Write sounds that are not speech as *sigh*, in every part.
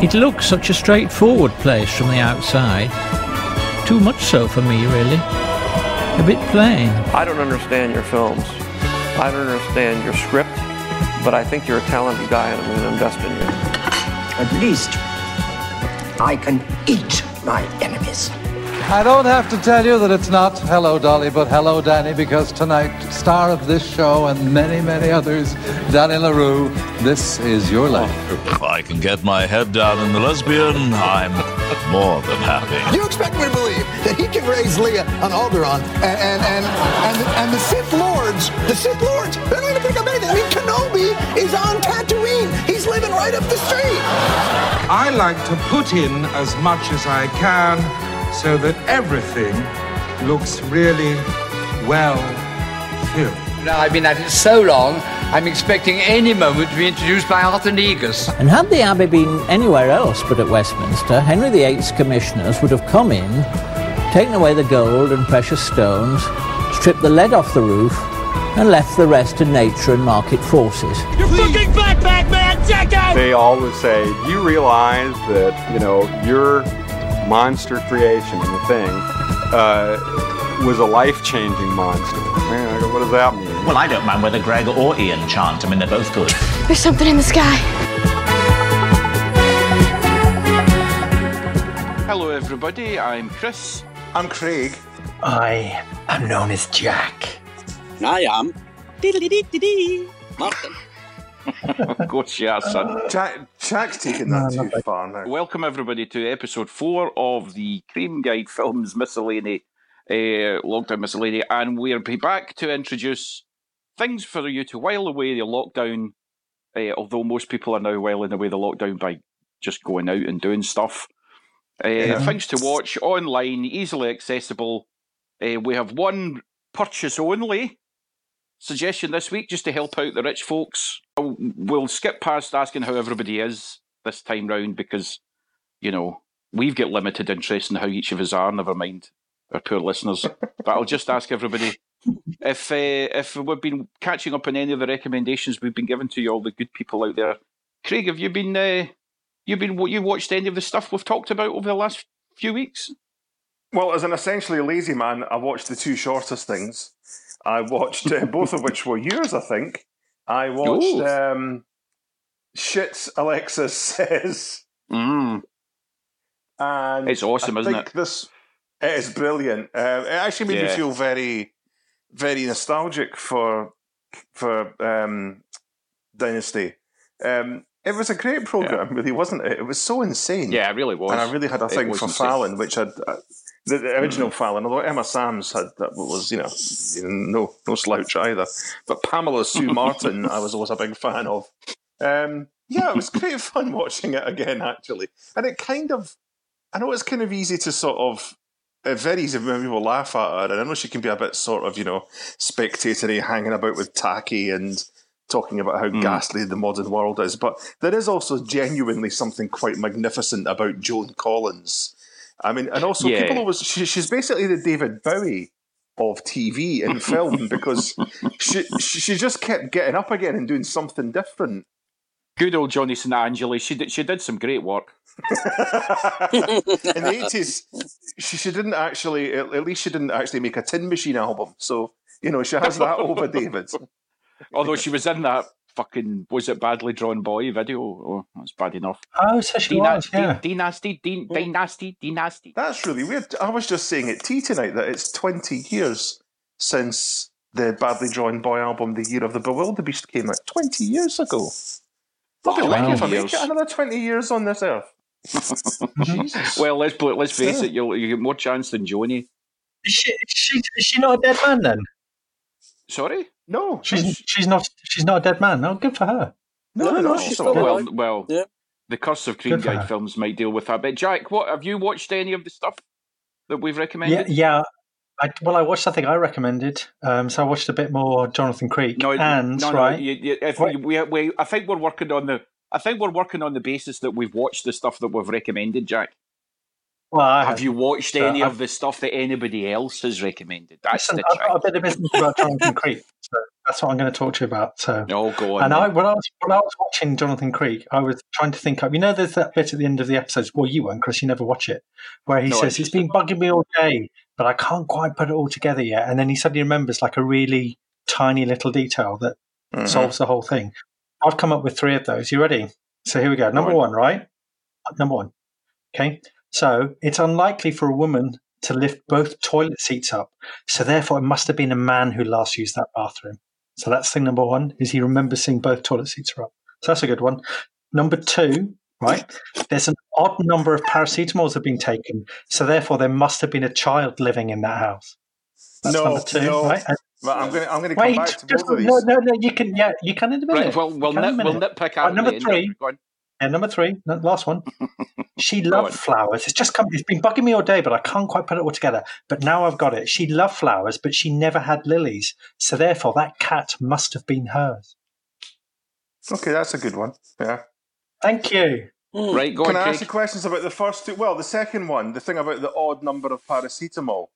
It looks such a straightforward place from the outside. Too much so for me, really. A bit plain. I don't understand your films. I don't understand your script, but I think you're a talented guy and I'm going to invest in you. At least I can eat my enemies. I don't have to tell you that it's not Hello Dolly, but Hello Danny, because tonight, star of this show and many, many others, Danny La Rue, this is your life. Oh, If I can get my head down in the lesbian, I'm more than happy. You expect me to believe that he can raise Leia on Alderaan and and and and, and the Sith Lords, the Sith Lords, they're going to pick up anything. I mean, Kenobi is on Tatooine. He's living right up the street. I like to put in as much as I can so that everything looks really well filmed. Now, I've been at it so long, I'm expecting any moment to be introduced by Arthur Negus. And had the Abbey been anywhere else but at Westminster, Henry VIII's commissioners would have come in, taken away the gold and precious stones, stripped the lead off the roof, and left the rest to nature and market forces. You're fucking backpack man, check out. They always say, you realize that, you know, your monster creation, the thing, uh, was a life-changing monster. Man, I go, what does that mean? Well, I don't mind whether Greg or Ian chant. I mean, they're both good. There's something in the sky. Hello, everybody. I'm Chris. I'm Craig. I am known as Jack. And I am. Martin. of course you are, son. *laughs* Jack, Jack's taking that too far now. Welcome, everybody, to episode four of the Cream Guide Films Miscellany, uh, Lockdown Miscellany, and we'll be back to introduce things for you to while away the lockdown, uh, although most people are now whiling away the lockdown by just going out and doing stuff. Uh, yeah. Things to watch online, easily accessible. Uh, we have one purchase only suggestion this week just to help out the rich folks. We'll skip past asking how everybody is this time round because, you know, we've got limited interest in how each of us are, never mind our poor listeners. but I'll just ask everybody if uh, if we've been catching up on any of the recommendations we've been giving to you, all the good people out there. Craig, have you been uh, you been you watched any of the stuff we've talked about over the last few weeks? Well, as an essentially lazy man, I watched the two shortest things. I watched uh, both of which were yours, I think. I watched um, Shits Alexis Says. Mm. And it's awesome, I isn't it? This it is brilliant. Uh, it actually made Yeah. me feel very, very nostalgic for for um, Dynasty. Um, it was a great program, really, wasn't it? It was so insane. Yeah, it really was. And I really had a thing for insane. Fallon, which had uh, the, the original Fallon, although Emma Samms had that was you know you know, no no slouch either. But Pamela Sue *laughs* Martin, I was always a big fan of. Um, yeah, it was great *laughs* fun watching it again, actually, and it kind of. I know it's kind of easy to sort of. Very easy when people laugh at her, and I know she can be a bit sort of, you know, spectatory, hanging about with tacky and talking about how Hmm. ghastly the modern world is. But there is also genuinely something quite magnificent about Joan Collins. I mean, and also Yeah. people always she, she's basically the David Bowie of TV and film *laughs* because she she just kept getting up again and doing something different. Good old Johnny St. Angeli. She did, she did some great work. *laughs* *laughs* In the eighties, she, she didn't actually. At at least she didn't actually make a Tin Machine album. So you know she has that over *laughs* David. Although she was in that fucking was it badly drawn boy video? Oh, that's bad enough. Oh, so she was, yeah. Dynasty, dynasty, dynasty. That's really weird. I was just saying at tea tonight that it's 20 years since the badly drawn boy album, The Year of the Bewilderbeast, came out. 20 years ago. I'll be lucky if I 20 make it another 20 years on this earth. *laughs* Jesus. Well, let's put, let's face it. You'll you get more chance than Joni. Is she, is she, is she not a dead man then? Sorry. No, She's she's not she's not a dead man. No, good for her. no, no, no, no. she's so- still Well, alive. well, Yeah. the curse of Cream Good Guide films might deal with that. But Jack, what have you watched any of the stuff that we've Yeah, recommended? yeah. I, well, I watched something I recommended. Um, so I watched a bit more Jonathan Creek. No, and no, no. right, You, you, we, we, I think we're working on the. I think we're working on the basis that we've watched the stuff that we've recommended, Jack. well, I Have you watched So any I've- of the stuff that anybody else has recommended? That's Listen, the I've got a bit of business about Jonathan Creek. So That's what I'm going to talk to you about. So, *laughs* oh, go on. and. I when I was when I was watching Jonathan Creek, I was trying to think up. You know, there's that bit at the end of the episodes. Well, you won't, Chris. You never watch it, where he No, says it's been bugging me all day, but I can't quite put it all together yet. And then he suddenly remembers like a really tiny little detail that Mhm. solves the whole thing. I've come up with three of those. You ready? So here we go. Number one, right? Number one. Okay. So it's unlikely for a woman to lift both toilet seats up. So therefore, it must have been a man who last used that bathroom. So that's thing number one, is he remembers seeing both toilet seats are up. So that's a good one. Number two, right? There's an odd number of paracetamols have been taken. So therefore, there must have been a child living in that house. That's no, number two, no. right? And- But I'm going to I'm going to come Wait, back to just- both of these. no, no, no. You can, yeah, you can in a minute. Right, well, we'll, You can a nip, we'll minute. nitpick Right, out number three. Go on. Yeah, number three, last one. *laughs* She Go loved on. flowers. It's just come. It's been bugging me all day, but I can't quite put it all together. But now I've got it. She loved flowers, but she never had lilies. So therefore, that cat must have been hers. Okay, that's a good one. Yeah. Thank you. Right, go Can on, I Craig. ask you questions about the first two? Well, the second one, the thing about the odd number of paracetamol.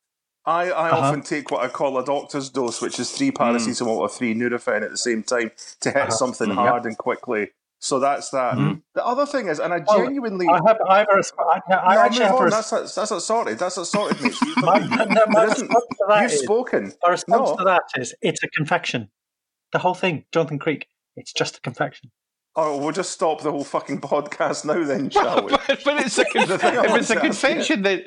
I, I Uh-huh. often take what I call a doctor's dose, which is three paracetamol or three Nurofen at the same time to hit Uh-huh. something Mhm. hard and quickly. So that's that. Mhm. The other thing is, and I Well, genuinely. I have. I have a. resp- I, no, I No, actually move have a. on. res- That's, that's, that's sorted. That's sorted, mate. So *laughs* you- My, no, my There isn't- response to that You've is- spoken. My response No. to that is it's a confection. The whole thing, Jonathan Creek. It's just a confection. Oh, we'll just stop the whole fucking podcast now, then, *laughs* shall we? but, but it's a, con- The thing I if it's a ask then,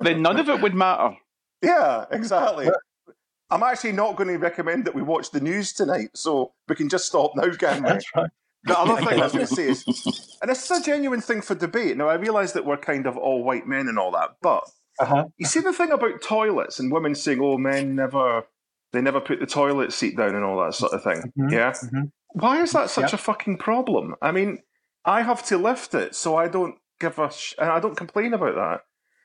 then none of it would matter. Yeah, exactly. I'm actually not going to recommend that we watch the news tonight, so we can just stop now, can we? That's right. The other thing I was going to say is, *laughs* and this is a genuine thing for debate. Now, I realise that we're kind of all white men and all that, but Uh-huh. you see the thing about toilets and women saying, "Oh, men never, they never put the toilet seat down" and all that sort of thing. Mhm, Yeah. mhm. Why is that such Yep. a fucking problem? I mean, I have to lift it, so I don't give a sh- and I don't complain about that.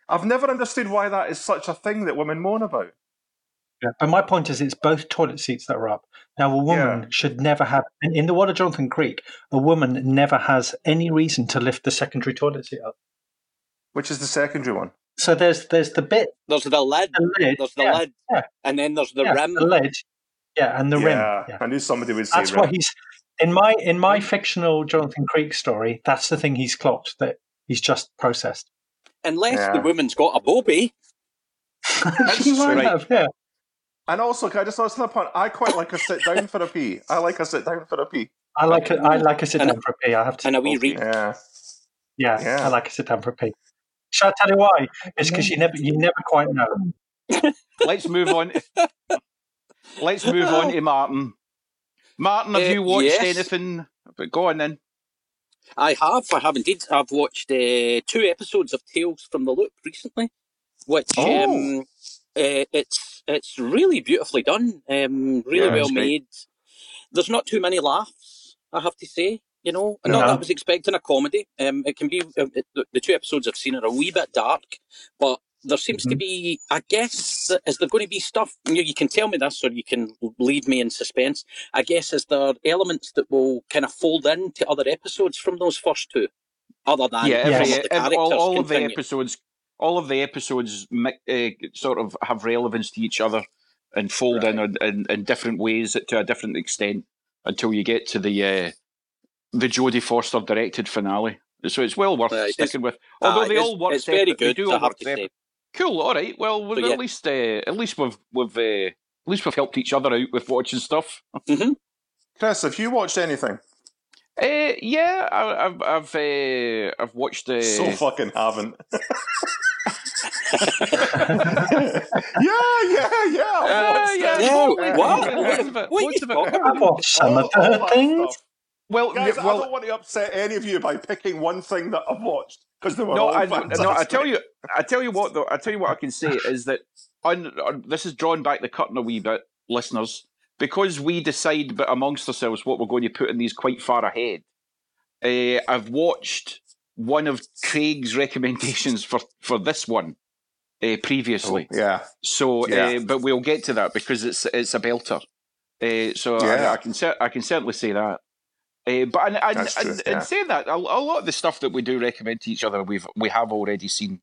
I've never understood why that is such a thing that women moan about. Yeah, but my point is, it's both toilet seats that are up. Now, a woman Yeah. should never have, in in the Water Jonathan Creek, a woman never has any reason to lift the secondary toilet seat up. Which is the secondary one? So there's there's the bit, There's the lid. the lid, There's the yeah, lid. yeah, And then there's the yeah, rim. the lid, yeah, and the rim. yeah, Yeah. I knew somebody would say That's rim. what he's in my in my fictional Jonathan Creek story. That's the thing he's clocked that he's just processed. Unless Yeah. the woman's got a bobby. *laughs* she might right. have, yeah. And also, can I just ask that point? I quite like a sit down for a pee. I like a sit down for a pee. I like it. I like a sit And- down for a pee. I have to. And a wee read. Yeah. Yeah, Yeah. I like a sit down for a pee. Shall I tell you why? It's because you never you never quite know. Let's move on. *laughs* Let's move on to *laughs* Martin. Martin, have Uh, you watched yes. anything? But go on then. I have. I have indeed. I've watched uh, two episodes of Tales from the Loop recently, which Oh. um, uh, it's it's really beautifully done. Um, really Yeah, well great. made. There's not too many laughs. I have to say. You know, not Uh-huh. that I was expecting a comedy. Um, it can be uh, it, the, the two episodes I've seen are a wee bit dark, but there seems to Mhm. be. I guess is there going to be stuff? You, you can tell me this, or you can leave me in suspense. I guess is there elements that will kind of fold into other episodes from those first two, other than yeah, every, of the ev- all, all of the episodes, all of the episodes, uh, sort of have relevance to each other and fold in, in in in different ways to a different extent until you get to the uh, the Jodie Foster directed finale. So it's well worth Right, sticking with. Although Aye, they all work it's very separate, they good, do I all have work to separate. Say. Cool. All right. Well, we've, yeah. at least uh, at least we've we've uh, at least we've helped each other out with watching stuff. hmm Chris, have you watched anything? Uh, yeah, I, I've I've uh, I've watched. Uh, So fucking haven't. *laughs* yeah, yeah, yeah. Uh, watched yeah, it. Yeah, totally. what? Loads of it, What are loads you of it. talking I've watched some of All- all the that things. stuff. Well, Guys, I well, don't want to upset any of you by picking one thing that I've watched because they were no, all I, fantastic. no, I tell you, I tell you what, though, I tell you what I can say is that this is drawn back the curtain a wee bit, listeners, because we decide but amongst ourselves what we're going to put in these quite far ahead. Uh, I've watched one of Craig's recommendations for for this one uh, previously. Oh, yeah. So, Yeah. uh, but we'll get to that because it's it's a belter. Uh, so Yeah. I, I can I can certainly say that. Uh, but and, and, true, and, yeah. and saying that, a, a lot of the stuff that we do recommend to each other, we've we have already seen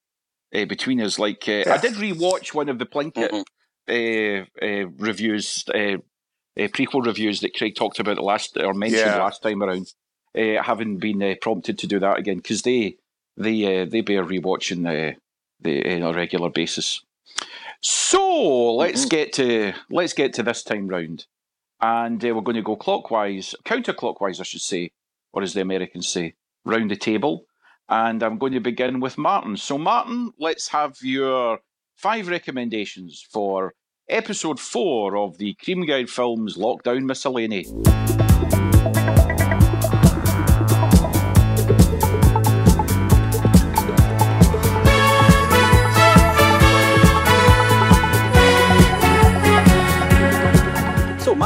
uh, between us. Like uh, I Yeah. did rewatch one of the Plinkett Mhm. uh, uh, reviews uh, uh, prequel reviews that Craig talked about the last or mentioned Yeah. last time around, uh, having been uh, prompted to do that again because they they uh, they bear rewatching uh, the on a regular basis. So let's get to let's get to this time round, and uh, we're going to go clockwise, counterclockwise, I should say, or as the Americans say, round the table. And I'm going to begin with Martin. So Martin, let's have your five recommendations for episode four of the Cream Guide Films Lockdown Miscellany.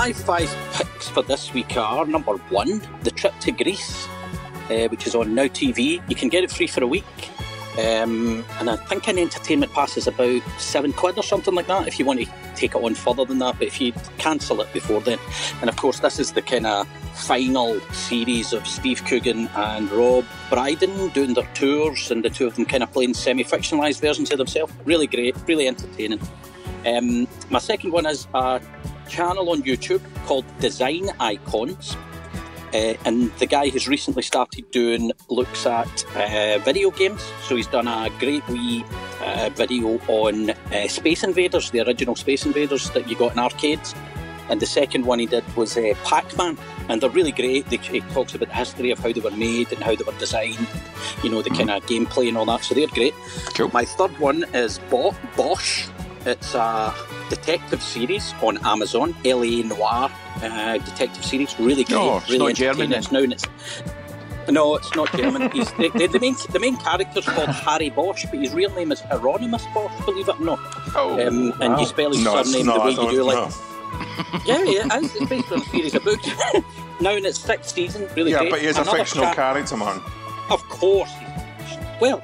My five picks for this week are number one, the trip to Greece, uh, which is on Now TV. You can get it free for a week. Um, and I think an entertainment pass is about seven quid or something like that if you want to take it on further than that. But if you cancel it before then, and of course, this is the kind of final series of Steve Coogan and Rob Brydon doing their tours, and the two of them kind of playing semi fictionalised versions of themselves. Really great, really entertaining. Um, my second one is a channel on YouTube called Design Icons. Uh, and the guy has recently started doing looks at uh, video games. So he's done a great wee uh, video on uh, Space Invaders, the original Space Invaders that you got in arcades. And the second one he did was uh, Pac Man. And they're really great. They, he talks about the history of how they were made and how they were designed, you know, the kind of gameplay and all that. So they're great. Cool. My third one is Bo- Bosch. It's a detective series on Amazon, LA Noir uh, detective series. Really great. Oh, it's really not German. It's now its no, it's not German. *laughs* He's the, the, the main the main character's called Harry Bosch, but his real name is Hieronymus Bosch, believe it or not. Oh, um, and wow. you spell his No, surname the way you do, like *laughs* yeah, yeah. It's based on a series of books. *laughs* now in its sixth season, really good. yeah, great. but he's a Another fictional chap- character, man. Of course. Well,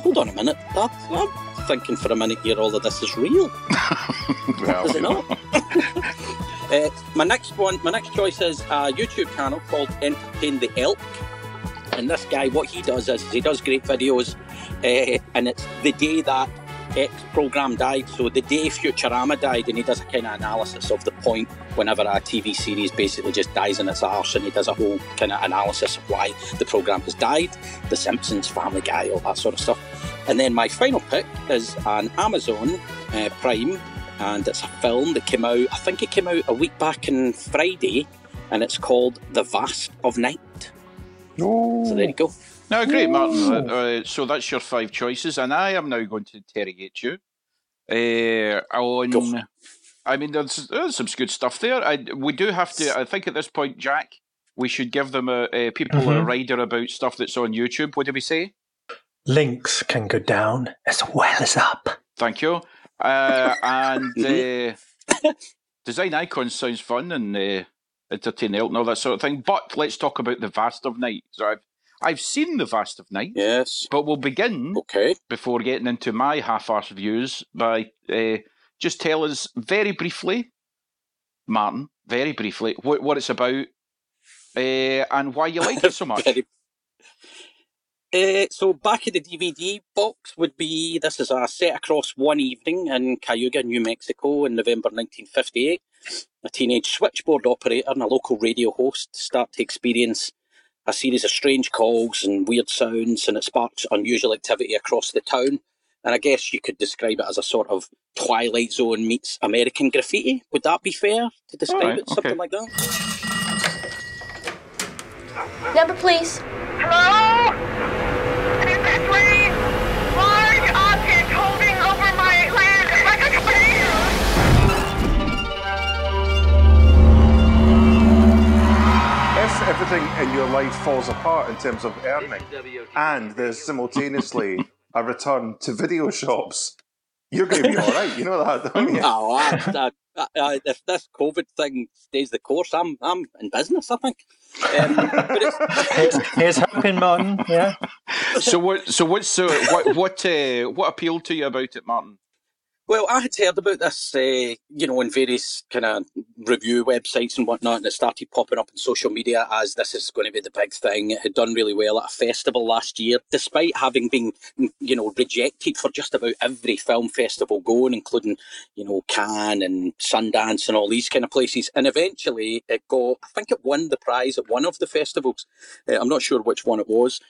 hold on a minute. That, I'm thinking for a minute here. All of this is real. *laughs* Well, Is it not? *laughs* uh, my next one, my next choice is a YouTube channel called Entertain the Elk. And this guy, what he does is he does great videos, uh, and it's the day that X program died. So the day Futurama died, and he does a kind of analysis of the point whenever a TV series basically just dies in its arse, and he does a whole kind of analysis of why the program has died. The Simpsons, Family Guy, all that sort of stuff. And then my final pick is an Amazon uh, Prime, and it's a film that came out. I think it came out a week back on Friday, and it's called The Vast of Night. So there you go. No, great, Martin. Uh, uh, so that's your five choices, and I am now going to interrogate you uh, on. I mean, there's, there's some good stuff there. I, we do have to. I think at this point, Jack, we should give them a, a people a Mhm. rider about stuff that's on YouTube. What do we say? Links can go down as well as up. Thank you. Uh, and *laughs* uh, design icons sounds fun and uh, entertaining and all that sort of thing. But let's talk about the Vast of Night. So I've I've seen the Vast of Night. Yes. But we'll begin okay before getting into my half-arse views by uh, just tell us very briefly, Martin, very briefly what what it's about uh, and why you like it so *laughs* much. Uh, so back of the DVD box would be this is a set across one evening in Cayuga, New Mexico in November 1958. A teenage switchboard operator and a local radio host start to experience a series of strange calls and weird sounds, and it sparks unusual activity across the town. And I guess you could describe it as a sort of Twilight Zone meets American graffiti. Would that be fair to describe Alright, it? Something okay. like that? Number, please. Hello? Everything in your life falls apart in terms of earning, and there's simultaneously a return to video shops, you're going to be all right. You know that, don't you? Oh, I, I, I, if this COVID thing stays the course, I'm I'm in business. I think. Um, but it's, *laughs* Here's, here's Martin. Yeah. so what? So what's so what? What? Uh, what appealed to you about it, Martin? Well, I had heard about this, uh, you know, in various kind of review websites and whatnot, and it started popping up on social media as this is going to be the big thing. It had done really well at a festival last year, despite having been, you know, rejected for just about every film festival going, including, you know, Cannes and Sundance and all these kind of places. And eventually it got, I think it won the prize at one of the festivals. Uh, I'm not sure which one it was.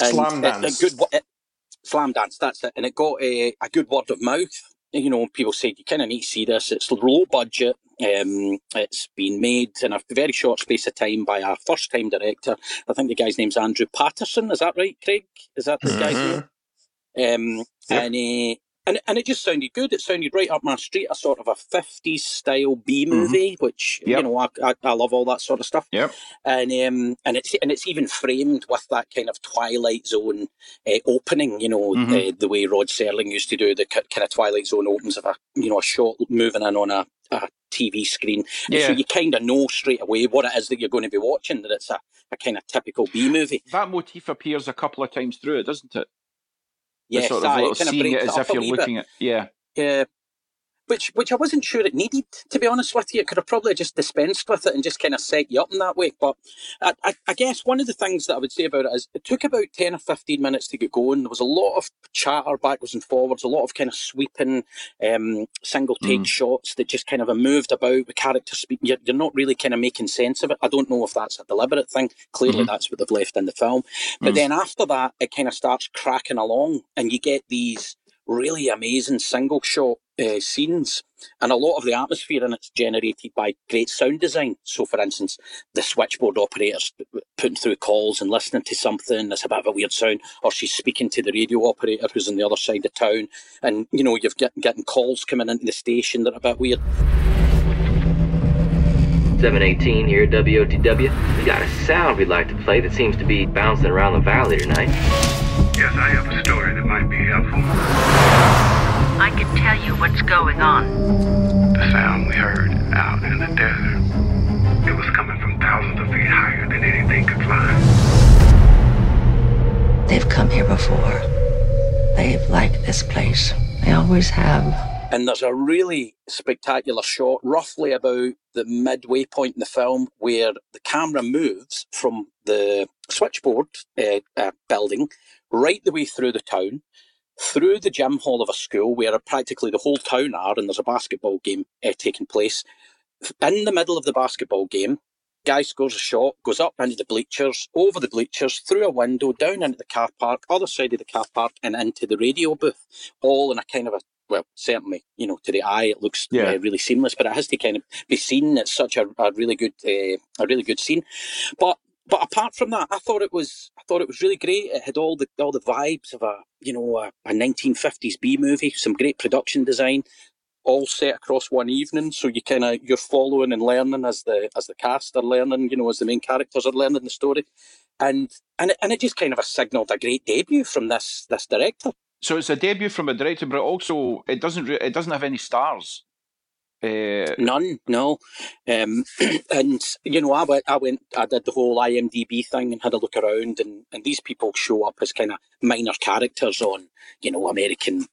And Slam it- a Dance. good, it, Slamdance, that's it. And it got a, a good word of mouth. You know, people said you kind of need to see this. It's low budget. Um, it's been made in a very short space of time by a first time director. I think the guy's name's Andrew Patterson. Is that right, Craig? Is that the guy's name? Um, and, uh, and and it just sounded good. It sounded right up my street. A sort of a fifties style B movie, which you know I, I I love all that sort of stuff. Yep. And um and it's and it's even framed with that kind of Twilight Zone uh, opening. You know Mhm. uh, the way Rod Serling used to do the kind of Twilight Zone opens of a you know a shot moving in on a, a TV screen. Yeah. so you kind of know straight away what it is that you're going to be watching. That it's a, a kind of typical B movie. That motif appears a couple of times through it, doesn't it? Yes, sort of little kinda seeing it as if you're bit. looking at. Yeah. Yeah. Which which I wasn't sure it needed, to be honest with you. It could have probably just dispensed with it and just kind of set you up in that way. But I, I, I guess one of the things that I would say about it is it took about 10 or 15 minutes to get going. There was a lot of chatter backwards and forwards, a lot of kind of sweeping um, single take Mm. shots that just kind of moved about with characters speaking. You're, you're not really kind of making sense of it. I don't know if that's a deliberate thing. Clearly, Mhm. that's what they've left in the film. But Mm. then after that, it kind of starts cracking along and you get these really amazing single shot uh, scenes. And a lot of the atmosphere in it's generated by great sound design. So, for instance, the switchboard operators putting through calls and listening to something that's a bit of a weird sound, or she's speaking to the radio operator who's on the other side of town, and you know you've get, getting calls coming into the station that are a bit weird. 718 here at WOTW. We got a sound we'd like to play that seems to be bouncing around the valley tonight. Yes, I have a story that might be helpful. I can tell you what's going on. The sound we heard out in the desert. It was coming from thousands of feet higher than anything could fly. They've come here before. They've liked this place. They always have. And there's a really spectacular shot, roughly about the midway point in the film, where the camera moves from the switchboard uh, uh, building right the way through the town, through the gym hall of a school where practically the whole town are, and there's a basketball game uh, taking place. In the middle of the basketball game, guy scores a shot, goes up into the bleachers, over the bleachers, through a window, down into the car park, other side of the car park, and into the radio booth, all in a kind of a well, certainly, you know, to the eye it looks Yeah. uh, really seamless, but it has to kind of be seen. It's such a, a really good, uh, a really good scene. But but apart from that, I thought it was, I thought it was really great. It had all the all the vibes of a, you know, a, a 1950s B movie. Some great production design, all set across one evening. So you kind of you're following and learning as the as the cast are learning. You know, as the main characters are learning the story, and and it, and it just kind of a signalled a great debut from this this director. So it's a debut from a director, but also it doesn't re- it doesn't have any stars. Uh, None, no. Um, *clears throat* and you know, I went, I went, I did the whole IMDb thing and had a look around, and, and these people show up as kind of minor characters on, you know, American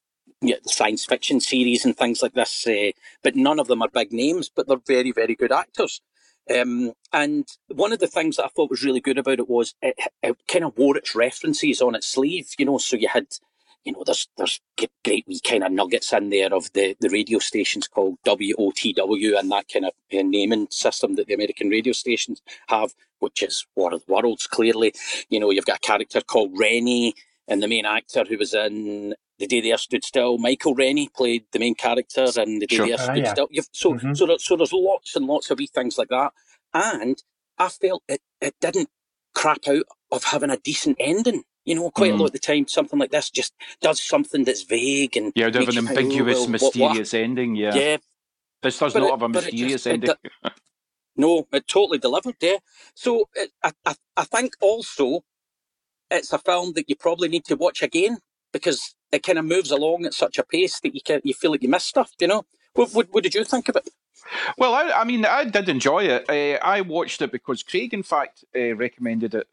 science fiction series and things like this. Uh, but none of them are big names, but they're very, very good actors. Um, and one of the things that I thought was really good about it was it, it kind of wore its references on its sleeve, you know. So you had, you know, there's there's great wee kind of nuggets in there of the, the radio stations called WOTW and that kind of uh, naming system that the American radio stations have, which is War of the Worlds. Clearly, you know, you've got a character called Rennie, and the main actor who was in The Day the Earth Stood Still, Michael Rennie, played the main character in The Day Sure. the Earth Ah, Stood yeah. Still. You've, so, so, there, so there's lots and lots of wee things like that, and I felt it, it didn't crap out of having a decent ending. You know, quite Mhm. a lot of the time, something like this just does something that's vague and yeah, it have an oh, ambiguous, well, what- what- mysterious ending. Yeah. Yeah. This does But not it- have a mysterious just- it ending. No, it totally delivered there. So it, I, I, I think also it's a film that you probably need to watch again because it kind of moves along at such a pace that you can you feel like you miss stuff. You know, what, what, what did you think of it? Well, I, I mean, I did enjoy it. Uh, I watched it because Craig, in fact, uh, recommended it.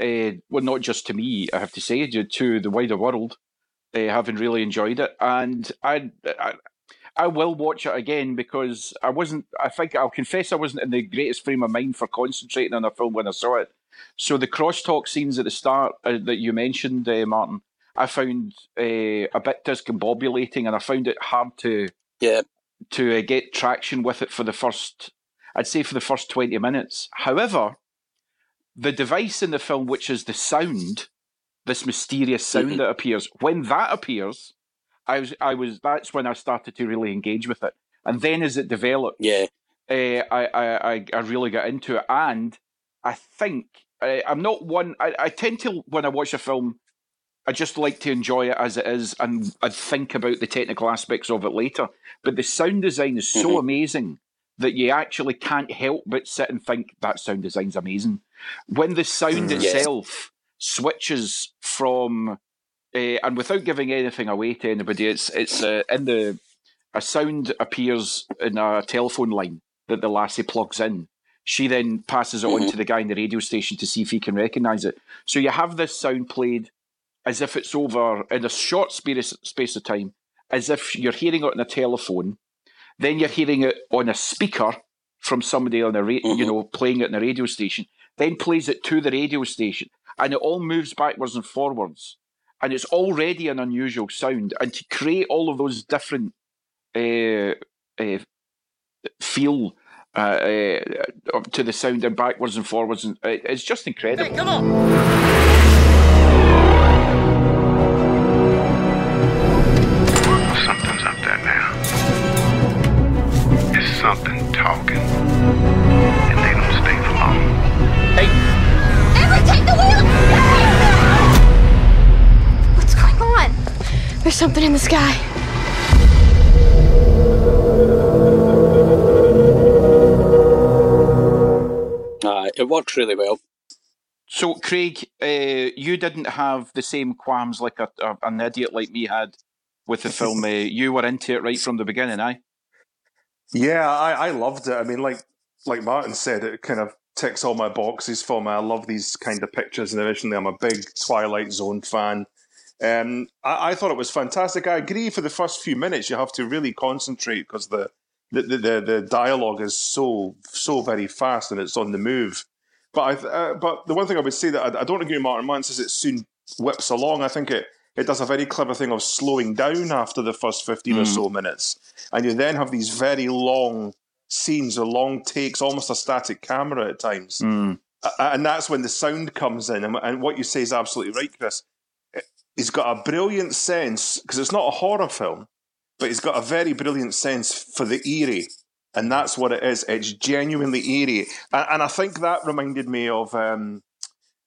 Uh, well, not just to me, I have to say, to- to the wider world, uh, having really enjoyed it. And I, I, I will watch it again because I wasn't. I think I'll confess I wasn't in the greatest frame of mind for concentrating on a film when I saw it. So the crosstalk scenes at the start uh, that you mentioned, uh, Martin, I found uh, a bit discombobulating, and I found it hard to yeah to uh, get traction with it for the first. I'd say for the first twenty minutes. However, the device in the film, which is the sound, this mysterious sound Mhm. that appears, when that appears, I was, I was, that's when I started to really engage with it. And then as it developed, yeah, uh, I, I, I, I really got into it. And I think uh, I'm not one, I, I tend to, when I watch a film, I just like to enjoy it as it is and I'd think about the technical aspects of it later. But the sound design is so Mhm. amazing that you actually can't help but sit and think that sound design's amazing. When the sound Mm. Yes. itself switches from, uh, and without giving anything away to anybody, it's it's uh, in the a sound appears in a telephone line that the lassie plugs in. She then passes it on Mhm. to the guy in the radio station to see if he can recognise it. So you have this sound played as if it's over in a short space, space of time, as if you're hearing it on a telephone, then you're hearing it on a speaker from somebody on a ra- you know playing it in a radio station, then plays it to the radio station, and it all moves backwards and forwards, and it's already an unusual sound, and to create all of those different uh, uh, feel. Uh, uh, to the sound and backwards and forwards, and it's just incredible. come on. There's something in the sky. uh, it works really well. So, Craig, uh, you didn't have the same qualms like a, a, an idiot like me had with the *laughs* film. uh, you were into it right from the beginning, aye? Yeah, I, I loved it. I mean, like like Martin said, it kind of ticks all my boxes for me. I love these kind of pictures, and originally I'm a big Twilight Zone fan. Um, I, I thought it was fantastic. I agree. For the first few minutes, you have to really concentrate because the the, the the the dialogue is so so very fast and it's on the move. But I, uh, but the one thing I would say that I, I don't agree with Martin Mann says it soon whips along. I think it it does a very clever thing of slowing down after the first fifteen or Mm. so minutes, and you then have these very long scenes or long takes, almost a static camera at times. Mm. And that's when the sound comes in. And what you say is absolutely right, Chris. He's got a brilliant sense because it's not a horror film, but he's got a very brilliant sense for the eerie, and that's what it is. It's genuinely eerie, and, and I think that reminded me of. Um,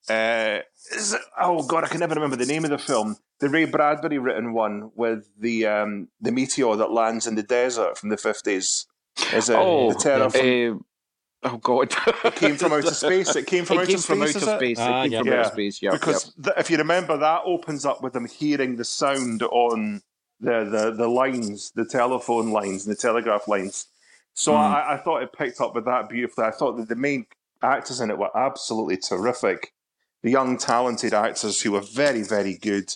uh, is it, oh God, I can never remember the name of the film. The Ray Bradbury written one with the um, the meteor that lands in the desert from the fifties. Is it oh, the terror from? uh, oh God! it came from outer space. It came from It outer came space. from outer it? space. It Ah, came yeah. from outer space, yeah, Because th- if you remember, that opens up with them hearing the sound on the the, the lines, the telephone lines, and the telegraph lines. So Mm. I, I thought it picked up with that beautifully. I thought that the main actors in it were absolutely terrific. The young, talented actors who were very, very good.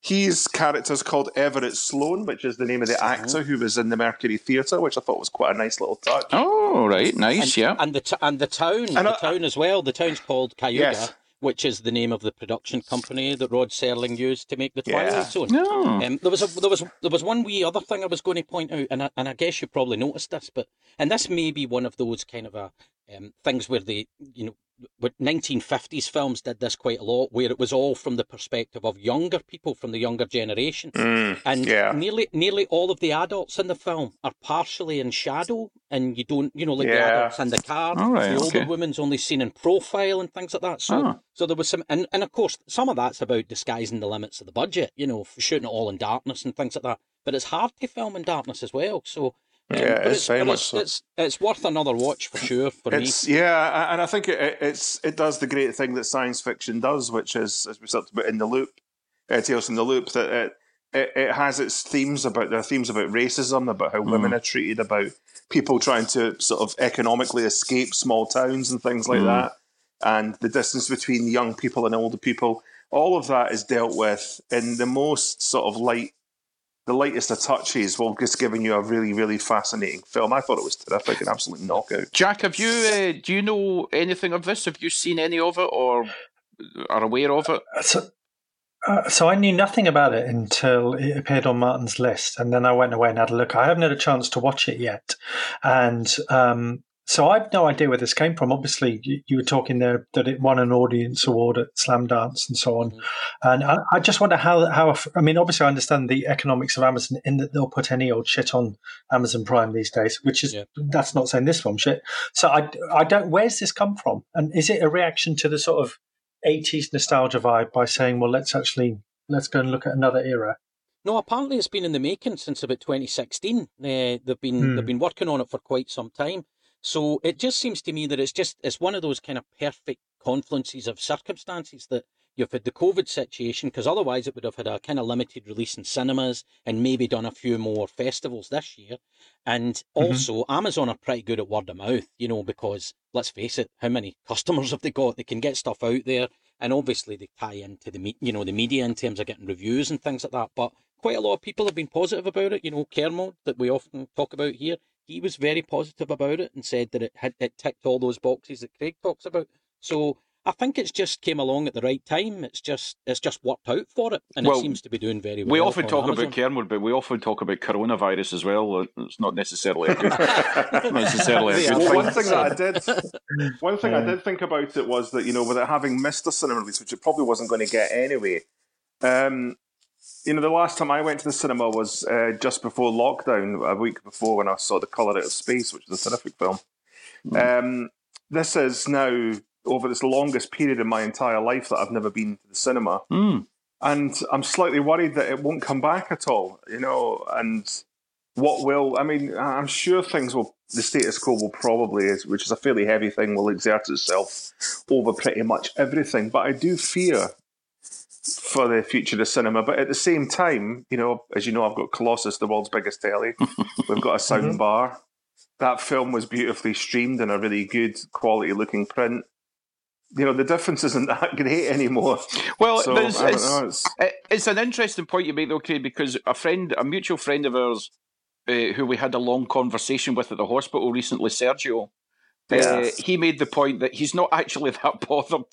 His character is called Everett Sloan, which is the name of the actor who was in the Mercury Theatre, which I thought was quite a nice little touch. Oh, right, nice, and, yeah. And the t- and the town, the town as well. The town's called Cayuga, Yes. which is the name of the production company that Rod Serling used to make the Yeah. Twilight Zone. No. Um, there was a there was there was one wee other thing I was going to point out, and I, and I guess you probably noticed this, but and this may be one of those kind of a um, things where they you know. But 1950s films did this quite a lot, where it was all from the perspective of younger people from the younger generation, Mm, and yeah. nearly nearly all of the adults in the film are partially in shadow, and you don't, you know, like the adults in the car, All right, the older woman's only seen in profile and things like that. So, Ah. so there was some, and, and of course, some of that's about disguising the limits of the budget, you know, shooting it all in darkness and things like that. But it's hard to film in darkness as well. So, um, Yeah, but it's very much it's, so. it's it's worth another watch for sure for It's me. yeah, and I think it, it- it's it does the great thing that science fiction does, which is as we talked about in the loop, uh, Tales in the Loop, that it, it it has its themes about there are themes about racism, about how women Mm. are treated, about people trying to sort of economically escape small towns and things like Mm. that, and the distance between young people and older people. All of that is dealt with in the most sort of light the lightest of touches while just giving you a really, really fascinating film. I thought it was terrific, an absolute knockout. Jack, have you uh, do you know anything of this? Have you seen any of it or are aware of it? So, uh, so I knew nothing about it until it appeared on Martin's list, and then I went away and had a look. I haven't had a chance to watch it yet, and um, so I have no idea where this came from. Obviously, you, you, were talking there that it won an audience award at Slamdance and so on, mm-hmm. and I, I, just wonder how how. I mean, obviously, I understand the economics of Amazon in that they'll put any old shit on Amazon Prime these days, which is yeah. that's not saying this film shit. So I I don't. Where's this come from? And is it a reaction to the sort of 80s nostalgia vibe by saying, well, let's actually let's go and look at another era. No, apparently it's been in the making since about 2016. Uh, they've been hmm. they've been working on it for quite some time. So it just seems to me that it's just it's one of those kind of perfect confluences of circumstances that you've had the COVID situation, because otherwise it would have had a kind of limited release in cinemas and maybe done a few more festivals this year. And mm-hmm. also, mm-hmm. Amazon are pretty good at word of mouth, you know, because let's face it, how many *laughs* customers have they got? They can get stuff out there, and obviously they tie into the you know the media in terms of getting reviews and things like that. But quite a lot of people have been positive about it. You know, Kermode that we often talk about here, he was very positive about it and said that it had it ticked all those boxes that Craig talks about. So I think it's just came along at the right time. It's just it's just worked out for it, and well, it seems to be doing very well. We often talk Amazon. about Kermode, but we often talk about coronavirus as well. It's not necessarily a good, *laughs* not necessarily a good well, One thing that I did, *laughs* one thing I did think about it was that you know, with it having missed a cinema release, which it probably wasn't going to get anyway. Um, you know, the last time I went to the cinema was uh, just before lockdown, a week before when I saw The Color Out of Space, which is a terrific film. Mm. Um, this is now over this longest period in my entire life that I've never been to the cinema. Mm. And I'm slightly worried that it won't come back at all, you know, and what will, I mean, I'm sure things will, the status quo will probably, which is a fairly heavy thing, will exert itself over pretty much everything. But I do fear for the future of cinema. But at the same time, you know, as you know, I've got Colossus, the world's biggest telly. *laughs* We've got a sound mm-hmm. bar. That film was beautifully streamed in a really good quality looking print you know the difference isn't *laughs* that great anymore. Well, so, it's, it's, it's, an interesting point you make, though, Craig, because a friend, a mutual friend of ours, uh, who we had a long conversation with at the hospital recently, Sergio, uh, yes. uh, he made the point that he's not actually *laughs* that bothered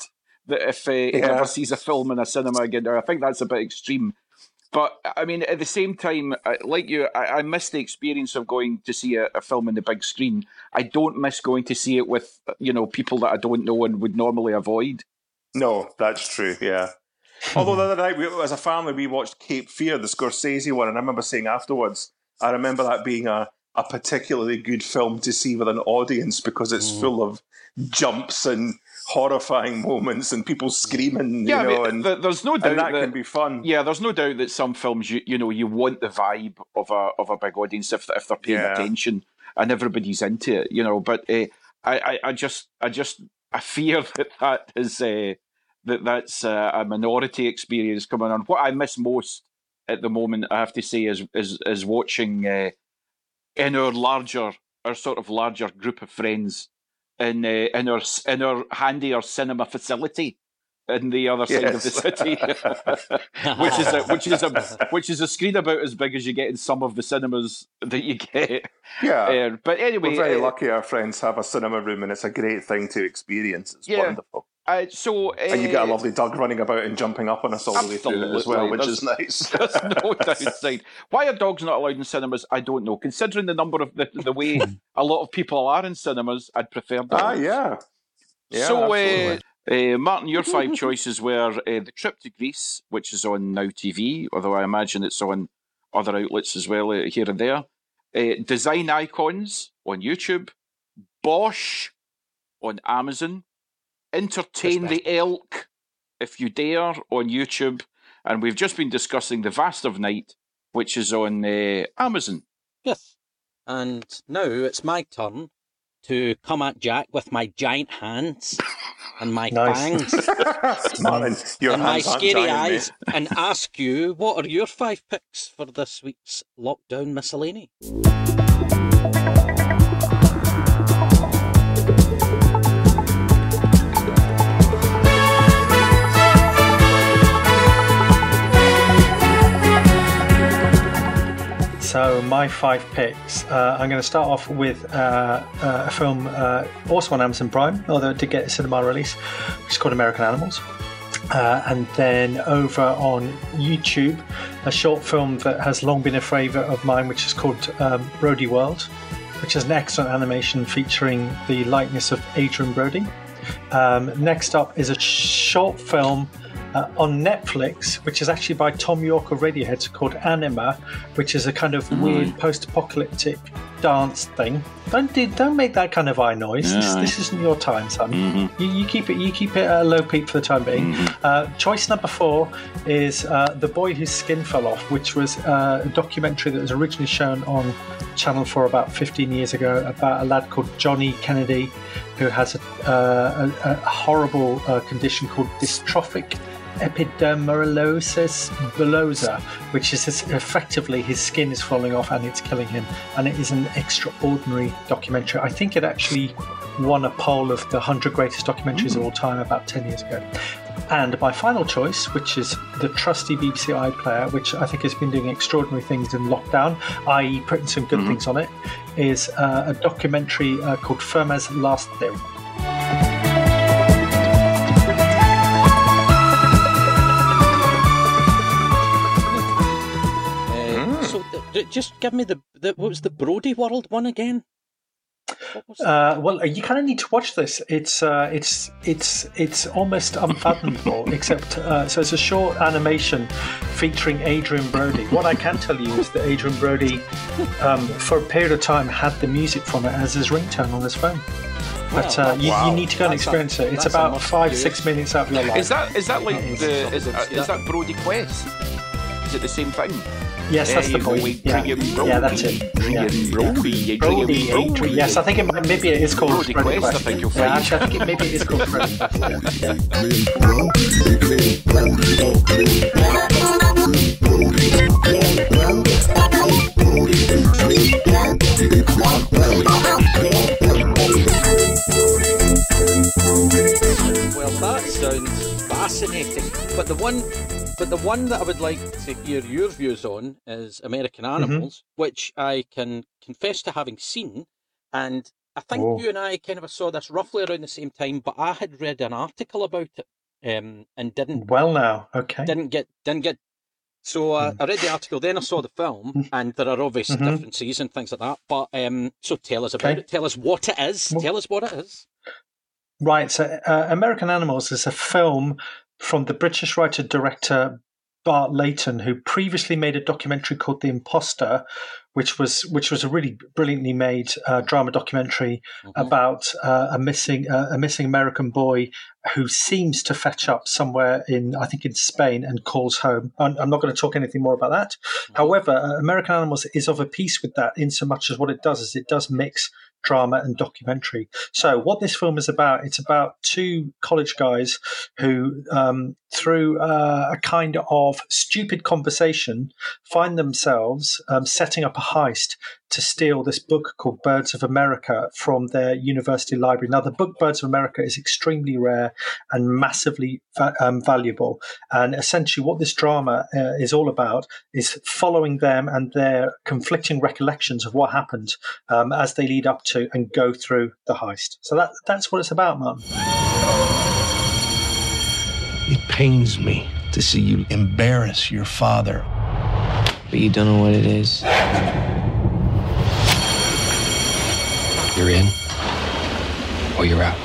that if uh, he yeah. ever sees a film in a cinema again. I think that's a bit extreme. But I mean, at the same time, like you, I, I miss the experience of going to see a, a, film in the big screen. I don't miss going to see it with you know people that I don't know and would normally avoid. No, that's true. Yeah. Although the other night, we, as a family, we watched Cape Fear, the Scorsese one, and I remember saying afterwards, I remember that being a, a particularly good film to see with an audience because it's mm. full of jumps and horrifying moments and people screaming. Yeah, know, I mean, and, there's no doubt that, that, can be fun. Yeah, there's no doubt that some films, you you know, you want the vibe of a of a big audience if if they're paying yeah. attention and everybody's into it, you know. But uh, I, I, I just I just I fear *laughs* that that is uh, that that's uh, a minority experience coming on. What I miss most at the moment, I have to say, is is is watching uh, in our larger, our sort of larger group of friends in uh, in our in our handier cinema facility in the other side yes. of the city, *laughs* which is a, which is a which is a screen about as big as you get in some of the cinemas that you get. Yeah, uh, but anyway, we're very uh, lucky. Our friends have a cinema room, and it's a great thing to experience. It's yeah. wonderful. Uh, so, uh, and you get a lovely dog running about and jumping up on us all the way through it as well, which there's, is nice. *laughs* there's no *laughs* downside. Why are dogs not allowed in cinemas? I don't know. Considering the number of the, the way a lot of people are in cinemas, I'd prefer dogs. Ah, yeah. yeah so, uh, uh, Martin, your five *laughs* choices were uh, the trip to Greece, which is on Now TV, although I imagine it's on other outlets as well uh, here and there. Uh, Design icons on YouTube, Bosch on Amazon, Entertain the Elk, if you dare, on YouTube. And we've just been discussing The Vast of Night, which is on uh, Amazon. Yes. And now it's my turn to come at Jack with my giant hands and my bangs, *laughs* Martin, your and my scary eyes and ask you what are your five picks for this week's lockdown miscellany? So my five picks. Uh, I'm going to start off with uh, uh, a film uh, also on Amazon Prime, although it did get a cinema release, which is called American Animals. Uh, and then over on YouTube, a short film that has long been a favourite of mine, which is called um, Brody World, which is an excellent animation featuring the likeness of Adrien Brody. Um, next up is a short film uh, on Netflix, which is actually by Thom Yorke of Radiohead, called Anima, which is a kind of Mm. weird post-apocalyptic dance thing. Don't do, don't make that kind of eye noise. Yeah, this, this isn't your time, son. Mm-hmm. You, you keep it. You keep it at a low peak for the time being. Uh, choice number four is uh, the boy whose skin fell off, which was uh, a documentary that was originally shown on Channel 4 about 15 years ago about a lad called Johnny Kennedy, who has a, uh, a, a horrible uh, condition called dystrophic epidermolysis bullosa, which is effectively his skin is falling off and it's killing him. And it is an extraordinary documentary. I think it actually won a poll of the 100 greatest documentaries of all time about 10 years ago. And my final choice, which is the trusty BBC iPlayer, which I think has been doing extraordinary things in lockdown, i.e., putting some good things on it, is uh, a documentary uh, called Fermat's Last Theorem. Just give me the, the what was the Brody World one again? Uh, well, you kind of need to watch this. It's uh, it's it's it's almost unfathomable. *laughs* except uh, so it's a short animation featuring Adrien Brody. What I can tell you is that Adrien Brody, um, for a period of time, had the music from it as his ringtone on his phone. But Wow. uh, you, Wow. you need to go and That's a- experience it. It's about five do. six minutes out of your life. Is that is that like It is. the is, uh, is that Brody Quest? Is it the same thing? Yes, that's the Hey, point. Yeah. Brody, yeah, that's it. Yeah. Adrien Brody, Adrien Brody, Adrien. Yes, I think it might, maybe it is called Brody Brody Quest, I think you'll Yeah, actually, I think it, maybe it is called *laughs* Brody Quest. Well, that sounds fascinating. But the one, but the one that I would like to hear your views on is American Mm-hmm. Animals, which I can confess to having seen, and I think Oh. you and I kind of saw this roughly around the same time. But I had read an article about it, um, and didn't Well, now, okay. didn't get didn't get. So uh, I read the article, then I saw the film, and there are obvious Mhm. differences and things like that. But um, so tell us about Okay. it. Tell us what it is. Tell us what it is. Right. So, uh, American Animals is a film from the British writer director Bart Layton, who previously made a documentary called The Imposter, which was which was a really brilliantly made uh, drama documentary about uh, a missing uh, a missing American boy who seems to fetch up somewhere in I think in Spain and calls home. I'm, I'm not going to talk anything more about that. However, uh, American Animals is of a piece with that in so much as what it does is it does mix drama and documentary. So, what this film is about, it's about two college guys who, um, through uh, a kind of stupid conversation, find themselves um, setting up a heist to steal this book called Birds of America from their university library. Now, the book Birds of America is extremely rare and massively va- um, valuable. And essentially, what this drama uh, is all about is following them and their conflicting recollections of what happened um, as they lead up to and go through the heist. So that that's what it's about, Martin. It pains me to see you embarrass your father. But you don't know what it is. You're in, or you're out.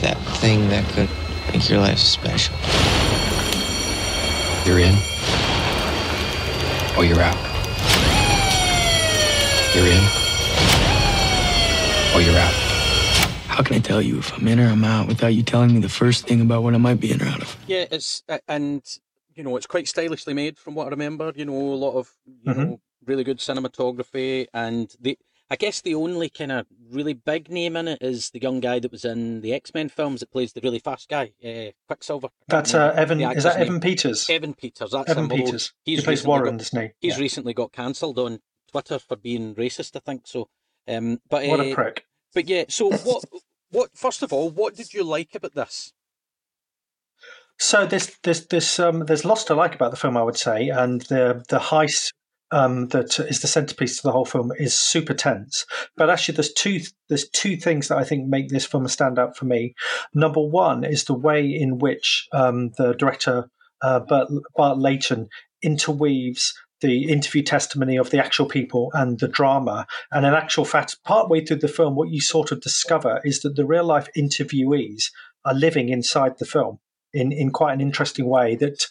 That thing that could make your life special. You're in, or you're out. You're in, or you're out. How can I tell you if I'm in or I'm out without you telling me the first thing about what I might be in or out of? Yeah, it's uh, and you know it's quite stylishly made from what I remember. You know, a lot of you Mhm. know really good cinematography, and the I guess the only kind of really big name in it is the young guy that was in the X Men films that plays the really fast guy, uh, Quicksilver. That's uh, Evan. Is actor's that name. Evan Peters? Evan Peters. That's Evan Peters. He's he plays Warren, got- doesn't he? He's Yeah. recently got cancelled on Twitter for being racist, I think. So, um, but What uh, a prick. But yeah, so what? What? First of all, what did you like about this? So there's there's there's um there's lots to like about the film, I would say, and the the heist um, that is the centerpiece to the whole film is super tense. But actually, there's two there's two things that I think make this film a standout for me. Number one is the way in which um, the director uh, Bart, Bart Layton interweaves the interview testimony of the actual people and the drama. And in actual fact, partway through the film, what you sort of discover is that the real life interviewees are living inside the film in, in quite an interesting way that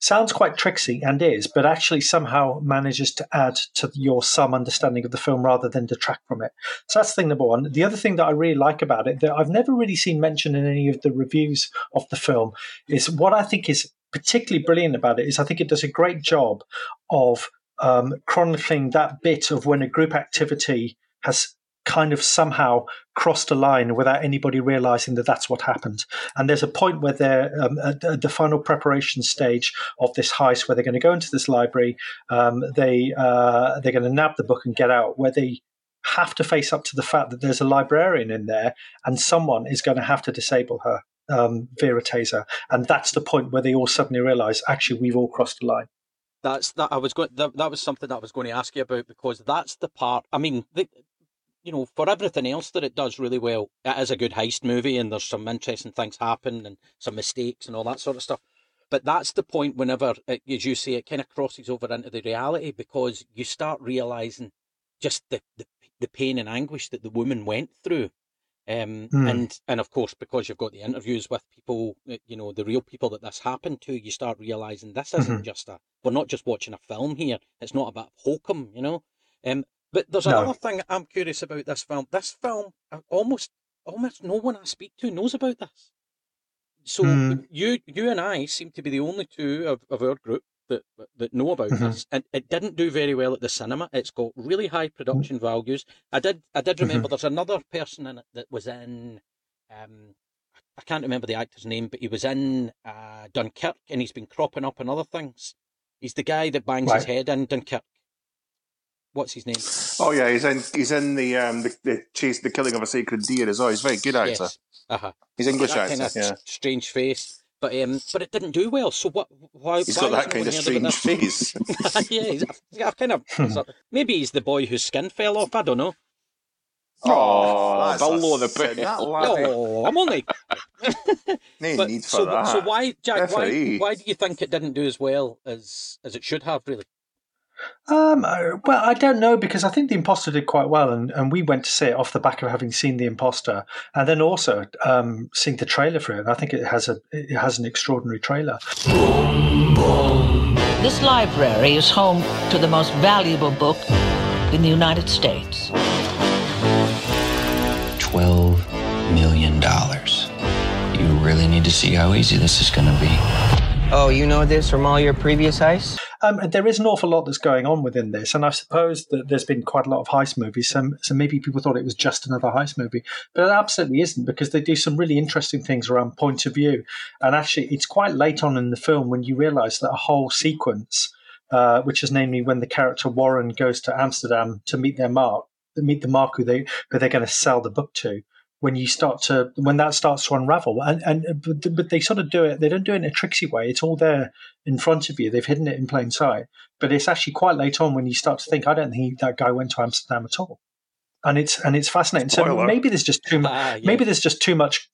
sounds quite tricksy and is, but actually somehow manages to add to your some understanding of the film rather than detract from it. So that's thing number one. The other thing that I really like about it that I've never really seen mentioned in any of the reviews of the film is what I think is particularly brilliant about it is I think it does a great job of um, chronicling that bit of when a group activity has kind of somehow crossed a line without anybody realizing that that's what happened. And there's a point where they're um, at, the final preparation stage of this heist, where they're going to go into this library, um, they uh, they're going to nab the book and get out, where they have to face up to the fact that there's a librarian in there, and someone is going to have to disable her. Um, Vera Taser, and that's the point where they all suddenly realize, actually, we've all crossed the line. That's that. I was going. That, that was something that I was going to ask you about because that's the part. I mean, the, you know, for everything else that it does really well, it is a good heist movie and there's some interesting things happen and some mistakes and all that sort of stuff. But that's the point whenever, it, as you say, it kind of crosses over into the reality because you start realizing just the, the, the pain and anguish that the woman went through. Um, mm. and, and of course, because you've got the interviews with people, uh, you know, the real people that this happened to, you start realizing this isn't mm-hmm. just a, we're not just watching a film here. It's not about hokum, you know. Um, but there's no. another thing I'm curious about this film. This film, uh, almost almost no one I speak to knows about this. So mm. you you and I seem to be the only two of, of our group that that know about mm-hmm. this. And it didn't do very well at the cinema. It's got really high production mm. values. I did I did remember mm-hmm. there's another person in it that was in um I can't remember the actor's name, but he was in uh, Dunkirk and he's been cropping up in other things. He's the guy that bangs right. his head in Dunkirk what's his name? Oh yeah, he's in he's in the um the, the chase the killing of a sacred deer as well. He's a very good actor. Yes. Uh-huh. He's English that actor. Kind of yeah. Strange face. But um, but it didn't do well. So what? Why? He's why got that kind of strange face. *laughs* *laughs* yeah, he's, I've kind of *laughs* maybe he's the boy whose skin fell off. I don't know. Oh, below the pit. No, I'm only. no but, need for so, that. So why, Jack? Why, why do you think it didn't do as well as as it should have? Really? Um, uh, well, I don't know because I think The Imposter did quite well, and, and we went to see it off the back of having seen The Imposter, and then also um, seeing the trailer for it. And I think it has a it has an extraordinary trailer. This library is home to the most valuable book in the United States. Twelve million dollars. You really need to see how easy this is going to be. Oh, you know this from all your previous heists? Um, there is an awful lot that's going on within this, and I suppose that there's been quite a lot of heist movies. So, so maybe people thought it was just another heist movie, but it absolutely isn't because they do some really interesting things around point of view. And actually, it's quite late on in the film when you realise that a whole sequence, uh, which is namely when the character Warren goes to Amsterdam to meet their mark, meet the mark who they who they're going to sell the book to when you start to when that starts to unravel. And and but, but they sort of do it they don't do it in a tricksy way. It's all there in front of you. They've hidden it in plain sight. But it's actually quite late on when you start to think i don't think that guy went to amsterdam at all. And it's and it's fascinating. Spoiler. so maybe there's just too much *laughs* uh, yeah. maybe there's just too much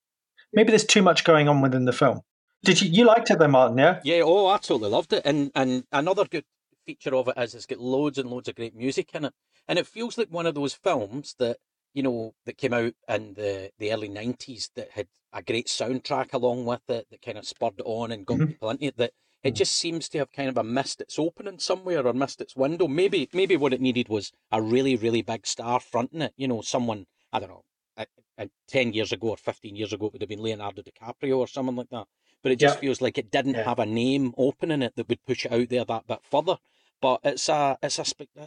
maybe there's too much going on within the film. Did you you liked it then martin yeah? Yeah oh i totally loved it. And and another good feature of it is it's got loads and loads of great music in it. And it feels like one of those films that you know, that came out in the, the early 90s that had a great soundtrack along with it that kind of spurred it on and got mm-hmm. people into it. That it mm. just seems to have kind of a missed its opening somewhere or missed its window. Maybe maybe what it needed was a really, really big star fronting it. You know, someone, I don't know, a, a 10 years ago or 15 years ago, it would have been Leonardo DiCaprio or someone like that. But it just yeah. feels like it didn't yeah. have a name opening it that would push it out there that bit further. But it's a it's a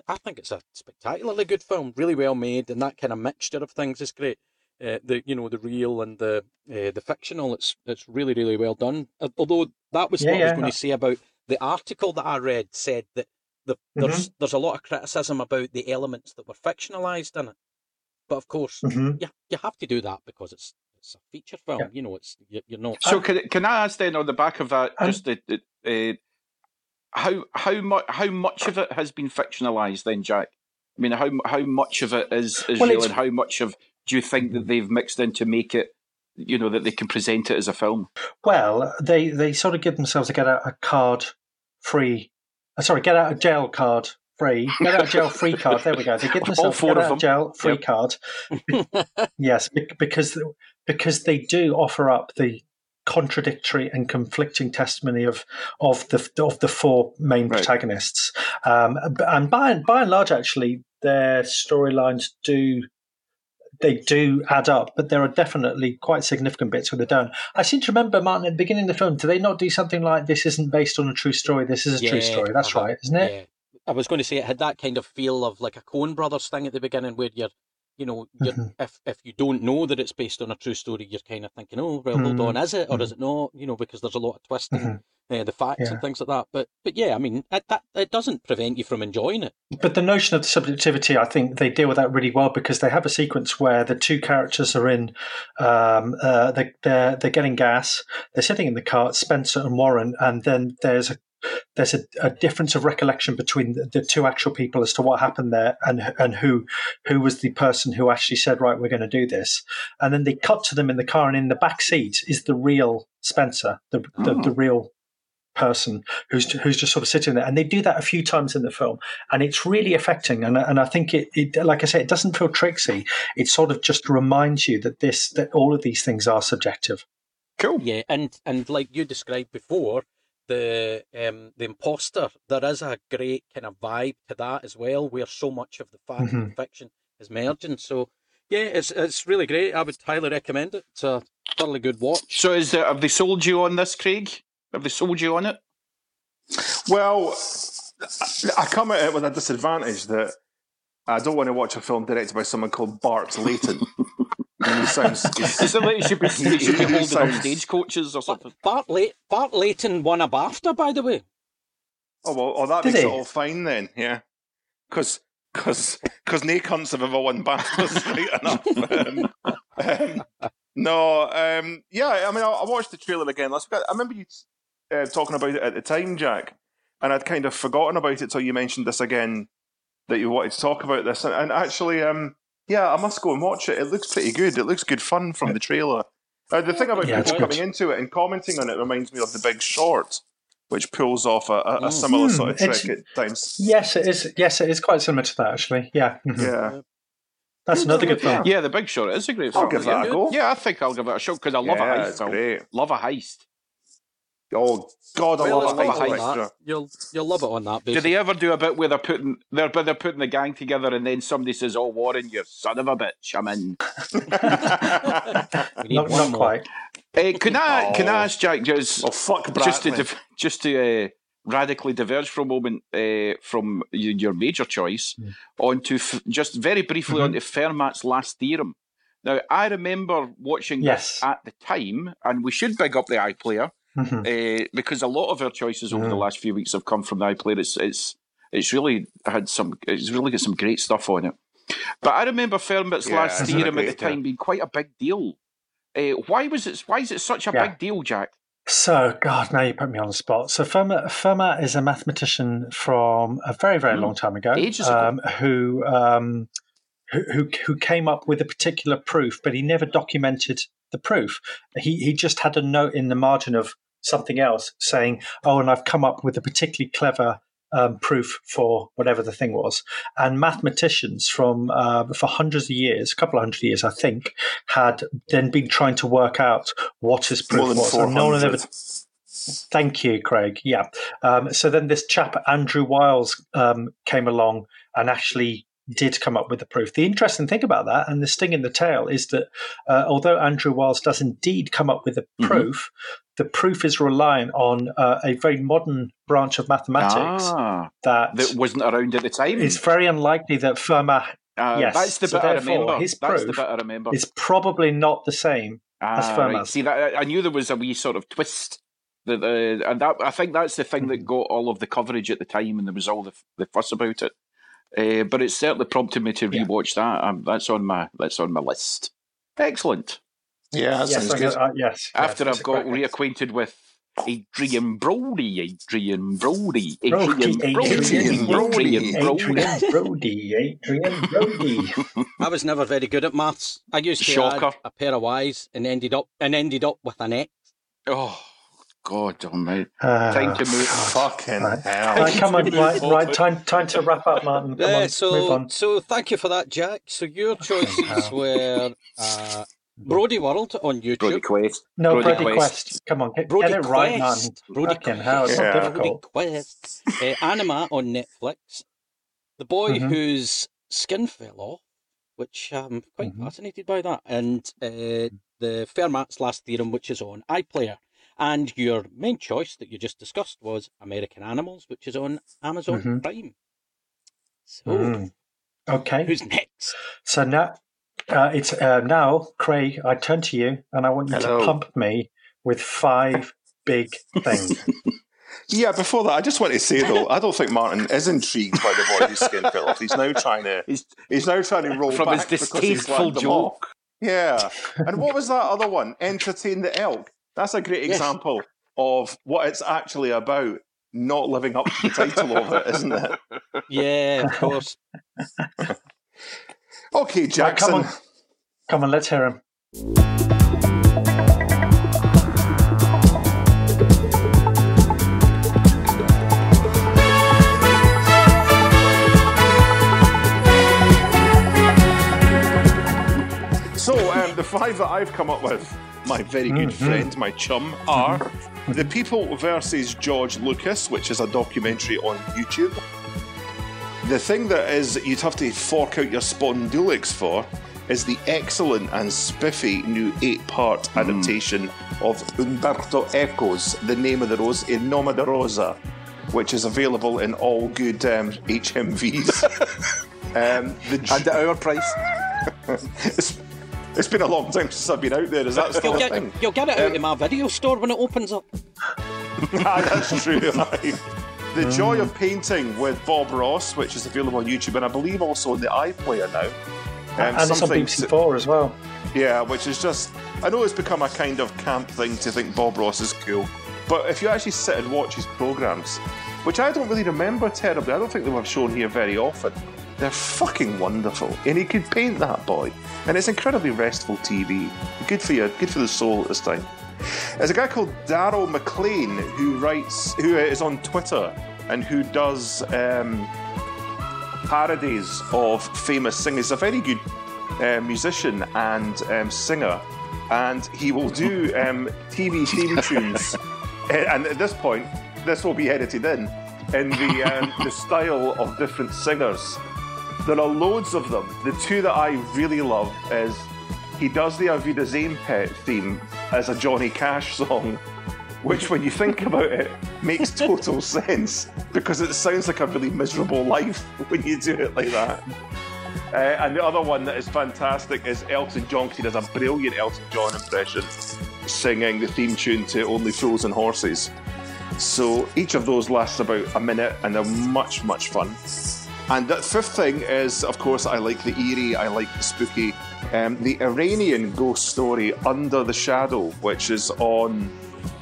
I think it's a spectacularly good film, really well made, and that kind of mixture of things is great. Uh, the you know the real and the uh, the fictional. It's it's really really well done. Although that was yeah, what yeah, I was going to say about the article that I read said that the, mm-hmm. there's there's a lot of criticism about the elements that were fictionalized in it. But of course, mm-hmm. you you have to do that because it's it's a feature film. Yeah. You know, it's you're not. So can can I ask then on the back of that, just the, the uh, how how much how much of it has been fictionalized then, Jack? I mean, how how much of it is is Well, real, and how much of do you think that they've mixed in to make it, you know, that they can present it as a film? Well, they they sort of give themselves a get out a card free. Uh, sorry, get out of jail card free. Get out of jail free card. There we go. They give *laughs* themselves get of out of jail free Yep. card. *laughs* yes, because because they do offer up the contradictory and conflicting testimony of of the of the four main protagonists, um, and by and by and large, actually, their storylines do they do add up, but there are definitely quite significant bits where they don't. I seem to remember, Martin, at the beginning of the film, do they not do something like this isn't based on a true story, this is a true story? That's uh-huh. right, isn't it? Yeah. I was going to say it had that kind of feel of like a Coen Brothers thing at the beginning, where you're, you know, you're, Mhm. if if you don't know that it's based on a true story, you're kind of thinking, oh, well, hold Mhm. on, is it or is it not? You know, because there's a lot of twisting, uh, the facts Yeah. and things like that. But but yeah, I mean, it, that it doesn't prevent you from enjoying it. But the notion of the subjectivity, I think they deal with that really well because they have a sequence where the two characters are in, um, uh, they, they're they're getting gas. They're sitting in the car, Spencer and Warren, and then there's a there's a, a difference of recollection between the, the two actual people as to what happened there and and who who was the person who actually said right we're going to do this. And then they cut to them in the car, and in the back seat is the real Spencer, the the, Oh. the real person who's who's just sort of sitting there, and they do that a few times in the film, and it's really affecting. And and I think it, it like I say, it doesn't feel tricksy. It sort of just reminds you that this that all of these things are subjective. Cool. Yeah, and and like you described before, the um the imposter, there is a great kind of vibe to that as well, where so much of the fact and Mhm. fiction is merging. So yeah, it's it's really great. I would highly recommend it. It's a thoroughly good watch. So, is there, have they sold you on this, Craig? Have they sold you on it? Well, I I come at it with a disadvantage that I don't want to watch a film directed by someone called Bart Layton. *laughs* he sounds. *laughs* Is it like should be, *laughs* you should be he holding up sounds- stagecoaches or something? Bart, Lay- Bart Layton won a BAFTA, by the way. Oh well, oh, that Did makes he? it all fine then, yeah. Because because because no cunts have ever won BAFTAs *laughs* right enough. Um, um, no, um, yeah. I mean, I, I watched the trailer again. Last week. I remember you uh, talking about it at the time, Jack, and I'd kind of forgotten about it till you mentioned this again that you wanted to talk about this. And, and actually, um, yeah, I must go and watch it. It looks pretty good. It looks good fun from the trailer. Uh, the thing about Yeah, people coming into it and commenting on it reminds me of The Big Short, which pulls off a, a, a similar Hmm, sort of it's- trick at times. Yes, it is. Yes, it is quite similar to that actually. Yeah, mhm. Yeah. that's another good film. Yeah, The Big Short is a great I'll film. give that yeah. a go. Yeah, I think I'll give it a shot because I love Yeah, a heist it's film. great. Love a heist. Oh God, I love a it's heist like extra. that. You'll you'll love it on that Do basis. they ever do a bit where they're putting they're they're putting the gang together and then somebody says, "Oh, Warren, you son of a bitch, I'm in." *laughs* *laughs* We need Not, one not more. quite. Uh, can I can I Oh. ask Jack just Oh fuck, just to div- just to uh, radically diverge for a moment uh, from your major choice Hmm. onto f- just very briefly Mhm. onto Fermat's last theorem. Now, I remember watching Yes. this at the time, and we should big up the iPlayer Mhm. uh, because a lot of our choices over the Mm. last few weeks have come from the iPlayer. It's it's it's really had some it's really got some great stuff on it. But I remember Fermat's Yeah, last theorem at the great, yeah. time being quite a big deal. Uh, why was it? Why is it such a Yeah. big deal, Jack? So, God, now you put me on the spot. So, Fermat, Fermat is a mathematician from a very, very Mm. long time ago, Ages ago. um, who, um, who who who came up with a particular proof, but he never documented the proof. He he just had a note in the margin of something else saying, "Oh, and I've come up with a particularly clever." Um, proof for whatever the thing was, and mathematicians from uh, for hundreds of years, a couple of hundred years, I think, had then been trying to work out what his proof was, and no one had ever Thank you, Craig. Yeah. Um, so then this chap, Andrew Wiles, um, came along and actually did come up with the proof. The interesting thing about that, and the sting in the tail, is that uh, although Andrew Wiles does indeed come up with the Mhm. proof, the proof is reliant on uh, a very modern branch of mathematics Ah, that that wasn't around at the time. it's very unlikely that Fermat Uh, yes, that's the so bit I remember. his That's the proof I remember. is probably not the same as Ah, Fermat's. right. See, that, I knew there was a wee sort of twist. That, uh, and that I think that's the thing Mm-hmm. that got all of the coverage at the time, and there was all the, the fuss about it. Uh, but it certainly prompted me to Yeah. rewatch that. Um, that's on my that's on my list. Excellent. Yeah, that Yes, sounds I- good. uh, yes, yes, After it's I've got reacquainted with Adrien Brody, Adrien Brody, Brody, Adrien Brody, Adrien Brody, Adrien Brody. Adrien Brody, Adrien Brody. *laughs* I was never very good at maths. I used to Shocker. add a pair of Y's and ended up and ended up with an X. Oh, God almighty. Ah, Time to move. Fucking Right. hell. Right, come on, right, right. Time, time to wrap up, Martin. Come Yeah, on, so move on. so thank you for that, Jack. So your choices were uh, Brody World on YouTube. Brody Quest. No, Brody Brody Quest. Quest. Come on, get, Brody get it right, Quest. Martin. Brody Fucking Quest. hell, it's Yeah. difficult. Brody Quest. uh, Anima on Netflix. The boy Mhm. whose skin fell off, which I'm quite Mhm. fascinated by that, and uh, the Fermat's Last Theorem, which is on iPlayer. And your main choice that you just discussed was American Animals, which is on Amazon Mhm. Prime. So, Mm. Okay. who's next? So now, uh, it's uh, now, Craig. I turn to you, and I want you Hello. to pump me with five big things. *laughs* Yeah, before that, I just want to say though, *laughs* I don't think Martin is intrigued by the boy whose skin fell off. He's now trying to He's- he's now trying to roll From his back because distasteful joke. Yeah, *laughs* and what was that other one? Entertain the elk. That's a great Yes. example of what it's actually about. Not living up to the title of it, isn't it? Yeah, of course. Okay, Right, Jackson. come on, come on, let's hear him. So, um, the five that I've come up with, my very good Mm-hmm. friend, my chum, are The People versus George Lucas, which is a documentary on YouTube. The thing that is you'd have to fork out your spondulics for is the excellent and spiffy new eight-part Hmm. adaptation of Umberto Eco's The Name of the Rose, Il Nome de Rosa, which is available in all good um, HMVs. *laughs* um, the, And at Our Price. *laughs* it's, it's been a long time since I've been out there. Is that still You'll a get, thing? you'll get it out Um, in my video store when it opens up. *laughs* ah, that's true. The Joy of Painting with Bob Ross, which is available on YouTube and I believe also on the iPlayer now. Um, and it's on BBC Four as well. Yeah, which is just. I know it's become a kind of camp thing to think Bob Ross is cool, but if you actually sit and watch his programmes, which I don't really remember terribly, I don't think they were shown here very often, they're fucking wonderful. And he could paint that boy. And it's incredibly restful TV. Good for you, good for the soul at this time. There's a guy called Daryl McLean who writes, who is on Twitter and who does um, parodies of famous singers. He's a very good uh, musician and um, singer, and he will do *laughs* um, TV theme tunes. Uh, and at this point, this will be edited in in the um, *laughs* the style of different singers. There are loads of them. The two that I really love is he does the Avida Zane Pet theme as a Johnny Cash song, which, when you think about it, makes total *laughs* sense because it sounds like a really miserable life when you do it like that. Uh, and the other one that is fantastic is Elton John. He does a brilliant Elton John impression, singing the theme tune to Only Fools and Horses. So each of those lasts about a minute and they're much, much fun. And the fifth thing is, of course, I like the eerie, I like the spooky. Um, the Iranian ghost story Under the Shadow, which is on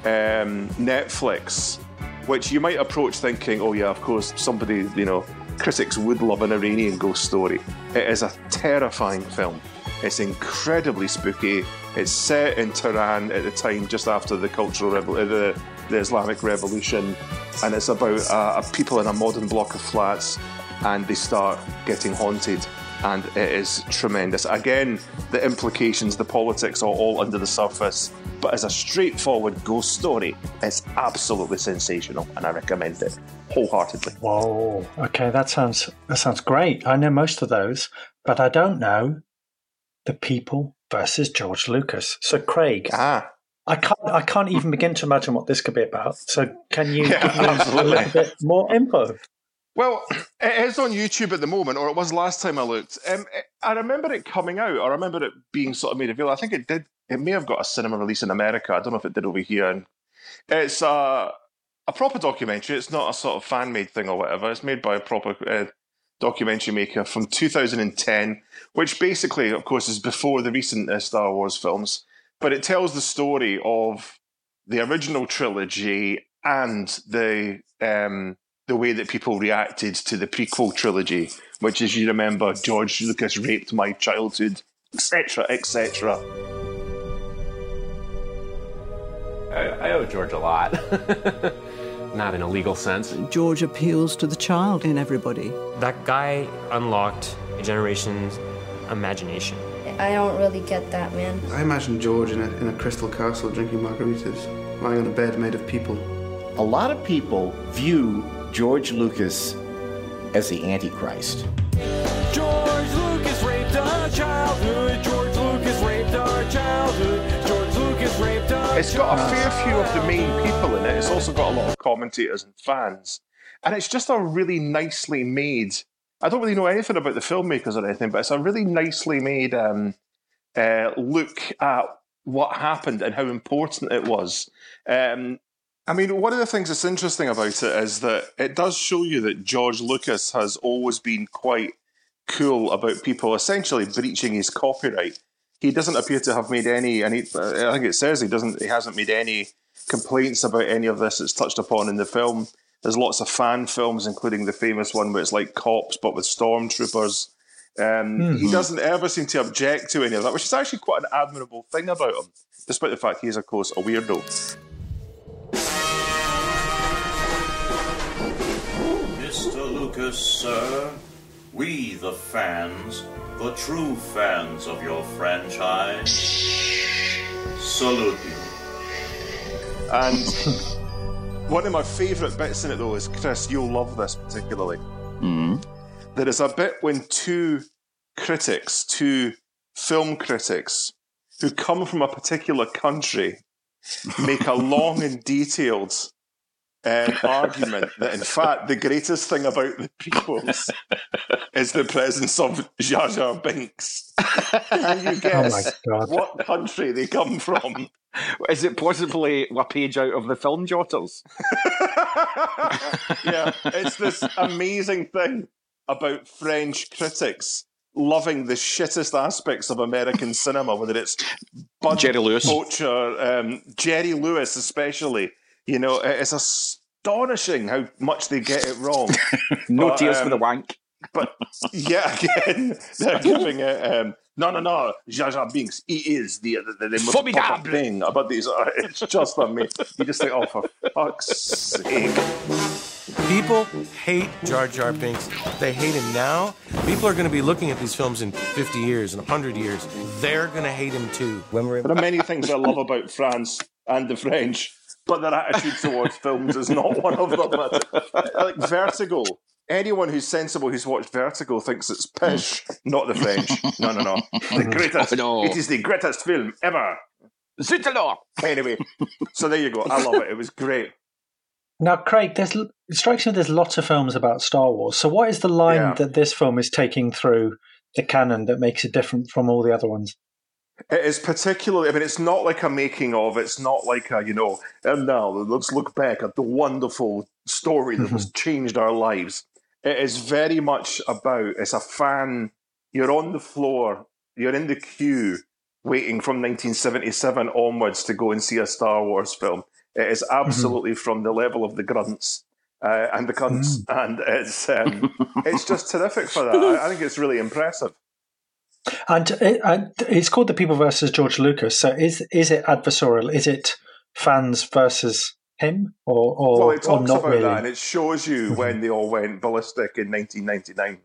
um, Netflix, which you might approach thinking, oh, yeah, of course, somebody, you know, critics would love an Iranian ghost story. It is a terrifying film. It's incredibly spooky. It's set in Tehran at the time, just after the cultural revol- uh, the, the Islamic Revolution, and it's about uh, people in a modern block of flats, and they start getting haunted, and it is tremendous. Again, the implications, the politics are all under the surface, but as a straightforward ghost story, it's absolutely sensational, and I recommend it wholeheartedly. Whoa. Okay, that sounds that sounds great. I know most of those, but I don't know the people versus George Lucas. So Craig, ah. I can't I can't even begin to imagine what this could be about. So can you *laughs* Yeah, give me a little bit more info? Well, *clears throat* it is on YouTube at the moment, or it was last time I looked. Um, I remember it coming out. I remember it being sort of made available. I think it did. It may have got a cinema release in America. I don't know if it did over here. And it's a a proper documentary. It's not a sort of fan made thing or whatever. It's made by a proper uh, documentary maker from 2010, which basically, of course, is before the recent uh, Star Wars films. But it tells the story of the original trilogy and the um, the way that people reacted to the prequel trilogy, which, as you remember, George Lucas raped my childhood, etc., etc. I, I owe George a lot. *laughs* Not in a legal sense. George appeals to the child in everybody. That guy unlocked a generation's imagination. I don't really get that, man. I imagine George in a, in a crystal castle drinking margaritas, lying on a bed made of people. A lot of people view George Lucas as the Antichrist. George Lucas raped our childhood. George Lucas raped our childhood. George Lucas raped our It's got a fair few of the main people in it. It's also got a lot of commentators and fans. And it's just a really nicely made. I don't really know anything about the filmmakers or anything, but it's a really nicely made um, uh, look at what happened and how important it was. Um, I mean, one of the things that's interesting about it is that it does show you that George Lucas has always been quite cool about people essentially breaching his copyright. He doesn't appear to have made any, and he, I think it says he doesn't. He hasn't made any complaints about any of this that's touched upon in the film. There's lots of fan films, including the famous one where it's like cops but with stormtroopers. Um, He Mhm. doesn't ever seem to object to any of that, which is actually quite an admirable thing about him, despite the fact he is, of course, a weirdo. Mr. Lucas, sir, we, the fans, the true fans of your franchise, salute you. And *laughs* one of my favourite bits in it, though, is Chris, you'll love this particularly. Hmm. There is a bit when two critics, two film critics, who come from a particular country, make a long and detailed um, argument that, in fact, the greatest thing about the prequels *laughs* is the presence of Jar Jar Binks. Can you *laughs* guess God. what country they come from? *laughs* Is it possibly a page out of the film jotters? yeah, it's this amazing thing about French critics loving the shittest aspects of American cinema, whether it's Bud Jerry Lewis. Poacher, um, Jerry Lewis especially. You know, it's astonishing how much they get it wrong. *laughs* No But, tears for um, the wank. But *laughs* yeah, again, *laughs* they're giving it. Um, no, no, no. Jar Jar Binks, he is the the, the, the most Formidable. important thing about these. It's just amazing. You just think, oh, for fuck's sake. People hate Jar Jar Binks. They hate him now. People are going to be looking at these films in 50 years, in 100 years. They're going to hate him too. When we're There are many things I love about France and the French, but their attitude towards films is not one of them. *laughs* Like Vertigo. Anyone who's sensible who's watched Vertigo thinks it's pish, mm. not the French. No, no, no. The *laughs* greatest. Oh, no. It is the greatest film ever. Zut alors! Anyway, so there you go. I love it. It was great. Now, Craig, there's, it strikes me there's lots of films about Star Wars. So, what is the line Yeah. that this film is taking through the canon that makes it different from all the other ones? It is particularly, I mean, it's not like a making of, it's not like a, you know, and now let's look back at the wonderful story that has changed our lives. It is very much about, it's a fan, you're on the floor, you're in the queue, waiting from 1977 onwards to go and see a Star Wars film. It is absolutely from the level of the grunts. Uh, and the cunts, and it's um, it's just terrific for that. I, I think it's really impressive. And, it, it's called The People versus George Lucas. So, is is it adversarial? Is it fans versus him, or or, well, it or talks not about really? that, and it shows you when they all went ballistic in 1999.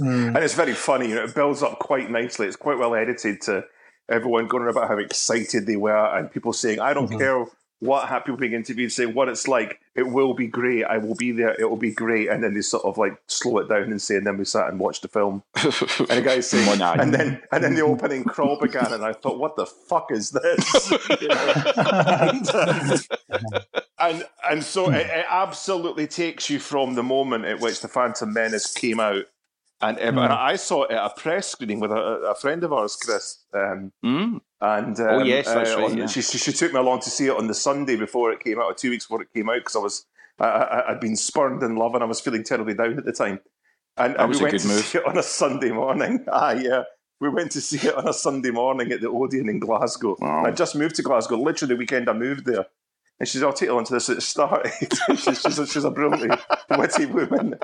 Mm. And it's very funny. You know, it builds up quite nicely. It's quite well edited to everyone going about how excited they were, and people saying, "I don't Mhm. care what ha- people being interviewed saying what it's like. It will be great. I will be there. It will be great." And then they sort of like slow it down and say, and then we sat and watched the film. *laughs* and the guy saying, and then and then the opening crawl began, and I thought, "What the fuck is this?" You *laughs* know? *laughs* and, and so it, it absolutely takes you from the moment at which the Phantom Menace came out, and, ev- and I saw it at a press screening with a, a friend of ours, Chris. Um, Mm. And um, Oh, yes, that's uh, right, yeah. she, she she took me along to see it on the Sunday before it came out, or two weeks before it came out, because I was I, I, I'd been spurned in love and I was feeling terribly down at the time. And, and we went to move. see it on a Sunday morning. *laughs* Ah, yeah. We went to see it on a Sunday morning at the Odeon in Glasgow. I just moved to Glasgow, literally the weekend I moved there. And she's, I'll take you on to this. It started. *laughs* she's, she's, a, she's a brilliantly witty woman.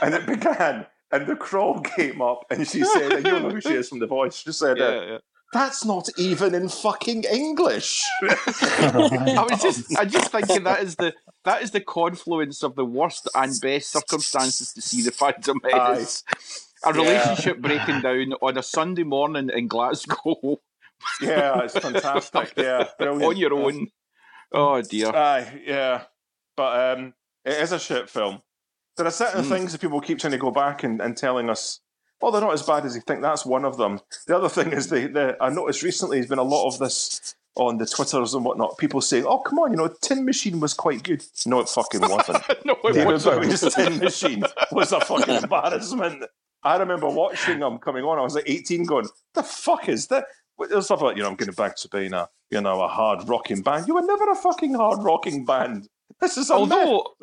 And it began, and the crawl came up, and she said, and you'll know who she is from the voice. She said, uh, Yeah, yeah. That's not even in fucking English. *laughs* I was just, I just thinking that is the that is the confluence of the worst and best circumstances to see the Phantom Menace. A Yeah. relationship breaking down on a Sunday morning in Glasgow. yeah, it's fantastic. *laughs* Yeah, brilliant. on your own. Oh dear. Aye, yeah. But um, it is a shit film. There are certain Hmm. things that people keep trying to go back and, and telling us, oh, they're not as bad as you think. That's one of them. The other thing is, the, the I noticed recently there's been a lot of this on the Twitters and whatnot. People saying, oh, come on, you know, Tin Machine was quite good. No, it fucking wasn't. *laughs* no, it David wasn't. Bowie's Tin Machine was a fucking *laughs* embarrassment. I remember watching them coming on. I was like 18 going, the fuck is that? There's stuff like, you know, I'm going back to being a, you know, a hard rocking band. You were never a fucking hard rocking band. This is a although,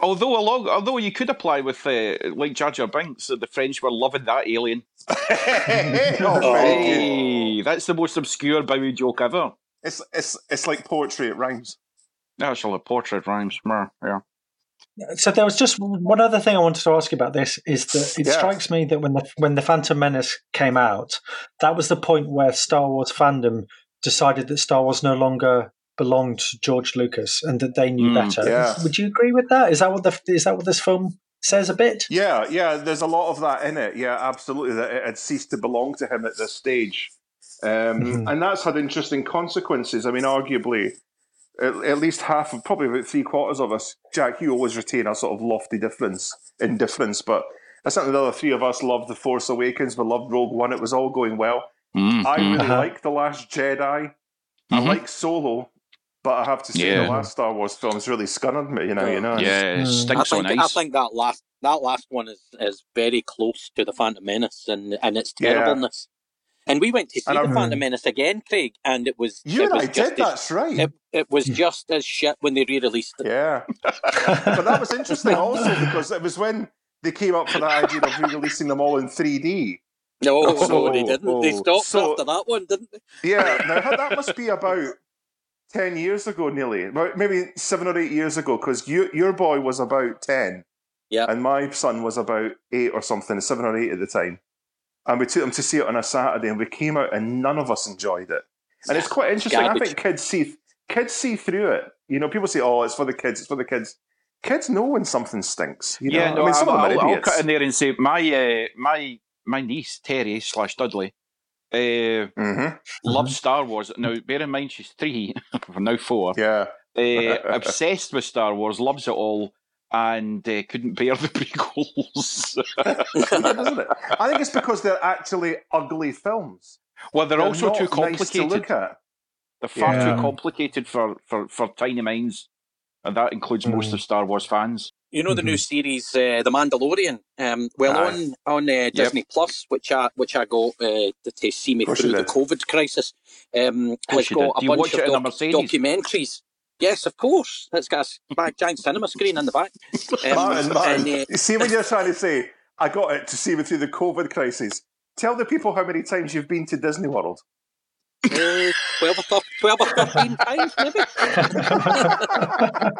although along, although you could apply with uh, like Jar Jar Binks, that the French were loving that alien. *laughs* *laughs* Oh. Hey, that's the most obscure Bowie joke ever. It's it's it's like poetry. It rhymes. Actually, a portrait rhymes. Mer, Yeah. So there was just one other thing I wanted to ask you about this is that it Yeah. strikes me that when the when the Phantom Menace came out, that was the point where Star Wars fandom decided that Star Wars no longer belonged to George Lucas and that they knew Mm, better. yeah. Would you agree with that? Is that what the is that what this film says a bit? Yeah, yeah. There's a lot of that in it. Yeah, absolutely. That it had ceased to belong to him at this stage, um, Mhm. and that's had interesting consequences. I mean, arguably, at, at least half of probably about three quarters of us, Jack, you always retain a sort of lofty difference, indifference, but. I think the other three of us loved The Force Awakens. We loved Rogue One. It was all going well. Mm-hmm. I really Uh-huh. like The Last Jedi. I like Solo, but I have to say Yeah. the last Star Wars films really scunnered me. You know, you know. Yeah, it mm. stinks I think, on I think that last that last one is, is very close to the Phantom Menace and, and its Yeah. terribleness. And we went to see And I- the mm. Phantom Menace again, Craig, and it was You it and was I just did. as- That's right. It, it was mm. just as shit when they re-released it. Yeah, but that was interesting also *laughs* because it was when they came up for the idea of re-releasing them all in 3D. No, So- they didn't. They oh, stopped so- after that one, didn't they? Yeah, now that must be about ten years ago, nearly, maybe seven or eight years ago, because you, your boy was about ten, yeah, and my son was about eight or something, seven or eight at the time, and we took him to see it on a Saturday, and we came out, and none of us enjoyed it, and it's quite interesting. I think kids see kids see through it. You know, people say, "Oh, it's for the kids. It's for the kids." Kids know when something stinks. You know? yeah, no, I mean, some I'll, of them are I'll cut in there and say my uh, my my niece Terry slash Dudley uh, Mm-hmm. loves Star Wars. Now, bear in mind she's three, *laughs* now four. Yeah, uh, *laughs* obsessed with Star Wars, loves it all, and uh, couldn't bear the *laughs* prequels. doesn't it? I think it's because they're actually ugly films. well, they're, They're also not too nice to complicated. look at. They're far Yeah. too complicated for, for, for tiny minds, and that includes most of Star Wars fans. You know the Mm-hmm. new series, uh, The Mandalorian. Um, well, Aye. on on uh, Disney Plus, which I which I got uh, to, see me through the. COVID crisis. Um, has got a bunch of it in a doc- documentaries. Yes, of course. It's got a giant cinema screen in the back. *laughs* Um, Martin, Martin, and, uh, you see what you're *laughs* trying to say, I got it to see me through the COVID crisis. Tell the people how many times you've been to Disney World. Uh, 12, or 13, 12 or 13 times, maybe.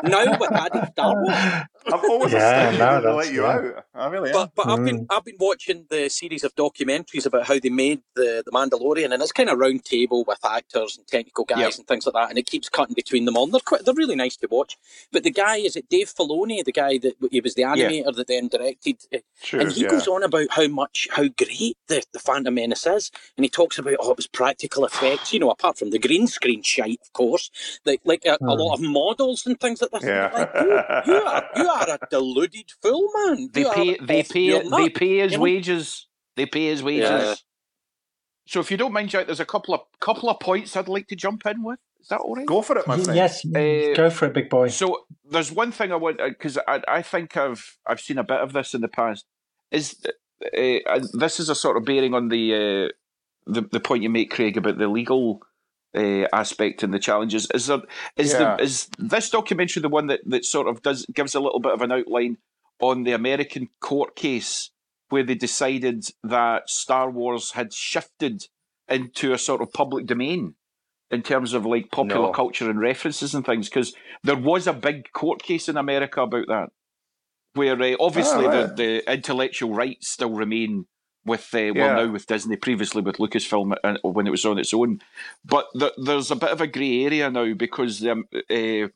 now with added Star Wars. I've always Yeah, assumed no, that to let you yeah. out. I really am. But but I've been I've been watching the series of documentaries about how they made the the Mandalorian, and it's kind of round table with actors and technical guys Yep. and things like that, and it keeps cutting between them all. They're quite they're really nice to watch. But the guy is it Dave Filoni, the guy that he was the animator that then directed, uh, Sure, and he yeah. goes on about how much how great the the Phantom Menace is, and he talks about oh it was practical effects, you know, apart from the green screen shite, of course, like like a, a lot of models and things like that. Yeah. Like, you, you are you are a deluded fool, man. They You pay, they off pay, your they pay his you know? wages. They pay his wages. Yeah. So, if you don't mind, Jack, there's a couple of couple of points I'd like to jump in with. Is that all right? Go for it, my friend. yes, Uh, go for it, big boy. So there's one thing I want because I, I think I've I've seen a bit of this in the past. Is uh, uh, this is a sort of bearing on the uh, the the point you make, Craig, about the legal uh, aspect and the challenges. Is there is Yeah. the is this documentary the one that, that sort of does gives a little bit of an outline on the American court case where they decided that Star Wars had shifted into a sort of public domain? in terms of like popular No. culture and references and things? Because there was a big court case in America about that, where uh, obviously Oh, right. the, the intellectual rights still remain with uh, Yeah. well now with Disney, previously with Lucasfilm uh, when it was on its own, but th- there's a bit of a grey area now because um, uh,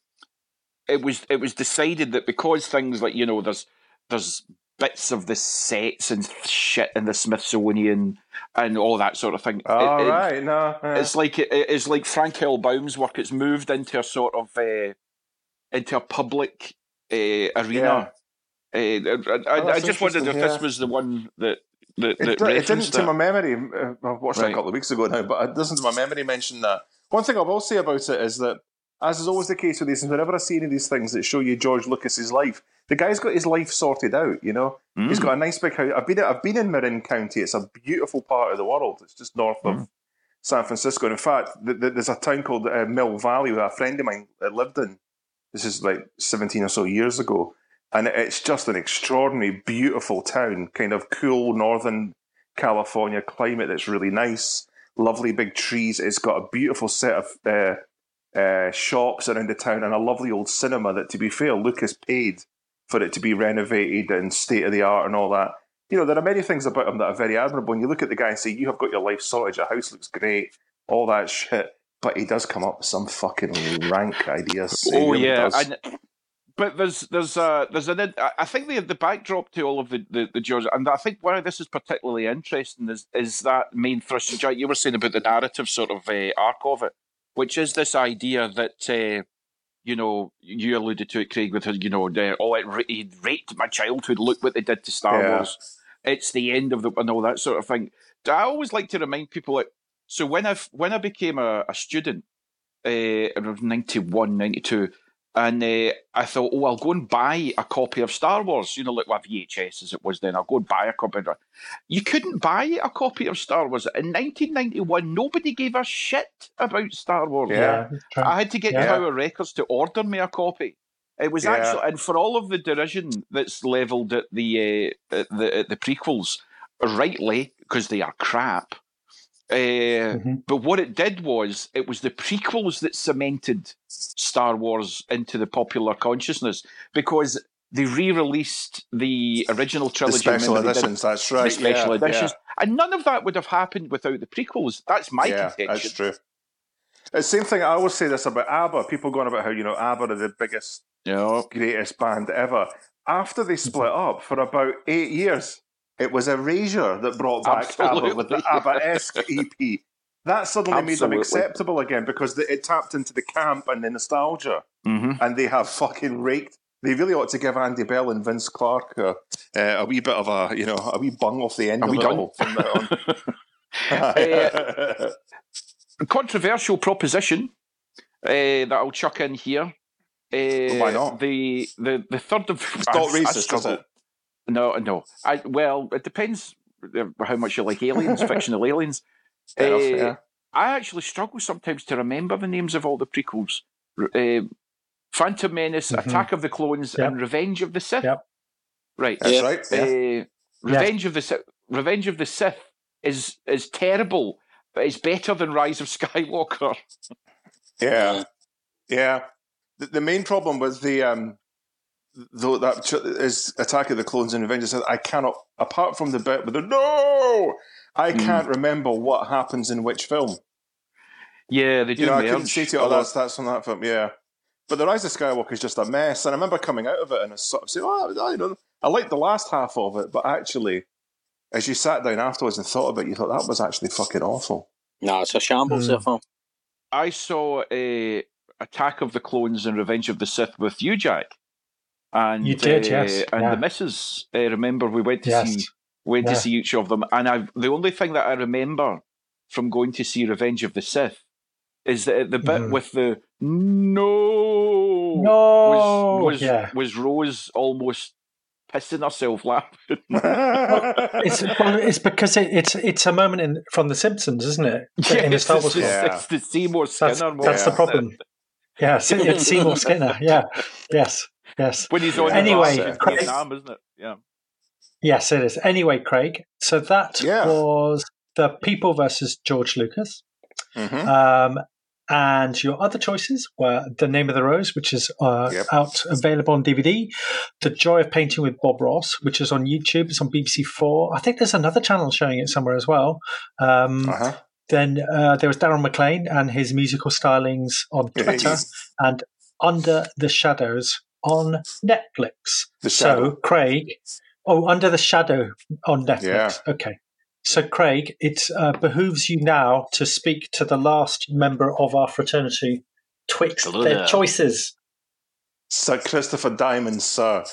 it was it was decided that because things like you know there's there's bits of the sets and shit in the Smithsonian and all that sort of thing. All It- it- no. yeah. It's like it, it's like Frank L. Baum's work. It's moved into a sort of uh, into a public uh, arena. Uh, I, I, I just wondered if interesting, this was the one that that, It, that di- it didn't, to my memory, uh, I watched it a couple of weeks ago now, but it doesn't, to my memory, mention that. One thing I will say about it is that, as is always the case with these whenever I see any of these things that show you George Lucas's life, the guy's got his life sorted out. You know, he's got a nice big house. I've been, I've been in Marin County. It's a beautiful part of the world. It's just north of San Francisco. And in fact, th- th- there's a town called uh, Mill Valley where a friend of mine uh, lived in. This is like 17 or so years ago. And it's just an extraordinary, beautiful town, kind of cool northern California climate that's really nice. Lovely big trees. It's got a beautiful set of uh, uh, shops around the town and a lovely old cinema that, to be fair, Lucas paid for it to be renovated and state of the art and all that. You know, there are many things about him that are very admirable. And you look at the guy and say, You have got your life sorted, your house looks great, all that shit. But he does come up with some fucking rank ideas. Oh yeah, but there's there's uh there's an I- think the the backdrop to all of the the, the George and I think why this is particularly interesting is is that main thrust. Jack, you were saying about the narrative sort of uh, arc of it, which is this idea that. Uh, you know, you alluded to it, Craig, with you know, oh, it ra- raped my childhood. Look what they did to Star Yeah. Wars. It's the end of the and all that sort of thing. I always like to remind people that. So when I when I became a, a student, uh, around 91, 92, and uh, I thought, oh, I'll go and buy a copy of Star Wars. You know, like with VHS as it was then. I'll go and buy a copy. Of. You couldn't buy a copy of Star Wars in 1991. Nobody gave a shit about Star Wars. Yeah. true. I had to get Yeah. Tower Records to order me a copy. It was Yeah. actually, and for all of the derision that's levelled at the uh, at the at the prequels, rightly because they are crap. Uh, But what it did was, it was the prequels that cemented Star Wars into the popular consciousness because they re-released the original trilogy. special remember they editions, that's right, The special yeah, editions, yeah. and none of that would have happened without the prequels. That's my yeah, contention. that's true. It's the same thing. I always say this about ABBA. People going about how you know ABBA are the biggest, greatest band ever. After they split up for about eight years, it was Erasure that brought back ABBA with the Absolutely. ABBA-esque EP. That suddenly made them acceptable again because it tapped into the camp and the nostalgia, Mm-hmm. and they have fucking raked. They really ought to give Andy Bell and Vince Clarke uh, uh, a wee bit of a you know a wee bung off the end Are of we done? from. *laughs* *laughs* Uh, controversial proposition uh, that I'll chuck in here. Uh, Why not? The the the third of It's not *laughs* racist, is it? No, no. I well, it depends uh, how much you like aliens, *laughs* fictional aliens. Uh, yeah. I actually struggle sometimes to remember the names of all the prequels. Uh, Phantom Menace, Mhm. Attack of the Clones, Yep. and Revenge of the Sith. Right. That's Yeah. right, yeah. Uh, Revenge of the Sith. Revenge of the Sith is is terrible, but it's better than Rise of Skywalker. Yeah, yeah. The, the main problem was the um, though that ch- is Attack of the Clones and Revenge of I cannot, apart from the bit with the no, I can't remember what happens in which film. Yeah, they do You know, I merge. couldn't say to you, oh, although- that's that's from that film. Yeah, but the Rise of Skywalker is just a mess, and I remember coming out of it and I sort of saying, oh, you know, I liked the last half of it, but actually, as you sat down afterwards and thought about it, you thought that was actually fucking awful. No, it's a shambles, Hmm. that film. I saw a Attack of the Clones and Revenge of the Sith with you, Jack. And You did, uh, yes, And yeah. the missus. Uh, remember, we went to Yes. see went Yeah. to see each of them, and I the only thing that I remember from going to see Revenge of the Sith is that the bit Mhm. with the no No! was was, Yeah. was Rose almost pissing herself laughing. *laughs* it's well, it's because it, it's it's a moment in from The Simpsons, isn't it? *laughs* Yeah, in the it's, Star it's, Wars just- film. it's the Seymour That's, Skinner that's moment, the problem. Yeah, it's Seymour Skinner. Yeah, *laughs* yes, yes. When he's on anyway, the Craig, Vietnam, isn't it? Yeah. yes, it is. Anyway, Craig. So that Yeah. was the People versus George Lucas. Mhm. Um, And your other choices were The Name of the Rose, which is uh, Yep. out available on DVD, The Joy of Painting with Bob Ross, which is on YouTube. It's on BBC Four. I think there's another channel showing it somewhere as well. Um, Uh-huh. Then uh, there was Darren McLean and his musical stylings on Twitter, he's- and Under the Shadows on Netflix. The so, Craig, oh, Under the Shadow on Netflix. Yeah. Okay. So, Craig, it uh, behooves you now to speak to the last member of our fraternity twixt Hello their there. choices. Sir Christopher Diamond, sir.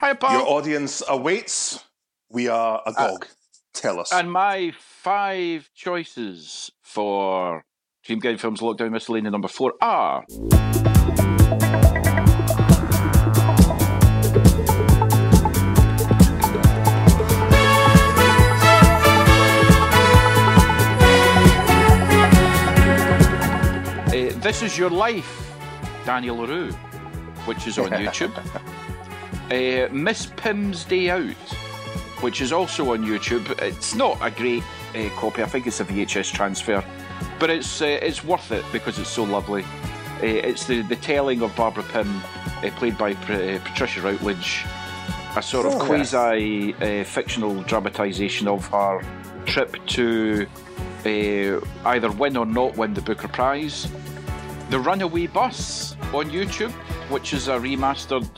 Hi, Paul. Your audience awaits. We are agog. Tell us. And my five choices for Dream Guide Films Lockdown Miscellany number four are. This is Your Life, Daniel La Rue, which is on YouTube. *laughs* uh, Miss Pym's Day Out, which is also on YouTube. It's not a great uh, copy. I think it's a VHS transfer, but it's uh, it's worth it because it's so lovely. Uh, it's the, the telling of Barbara Pym, uh, played by uh, Patricia Routledge, a sort of Oh, yeah. quasi uh, fictional dramatisation of her trip to uh, either win or not win the Booker Prize. The Runaway Bus on YouTube, which is a remastered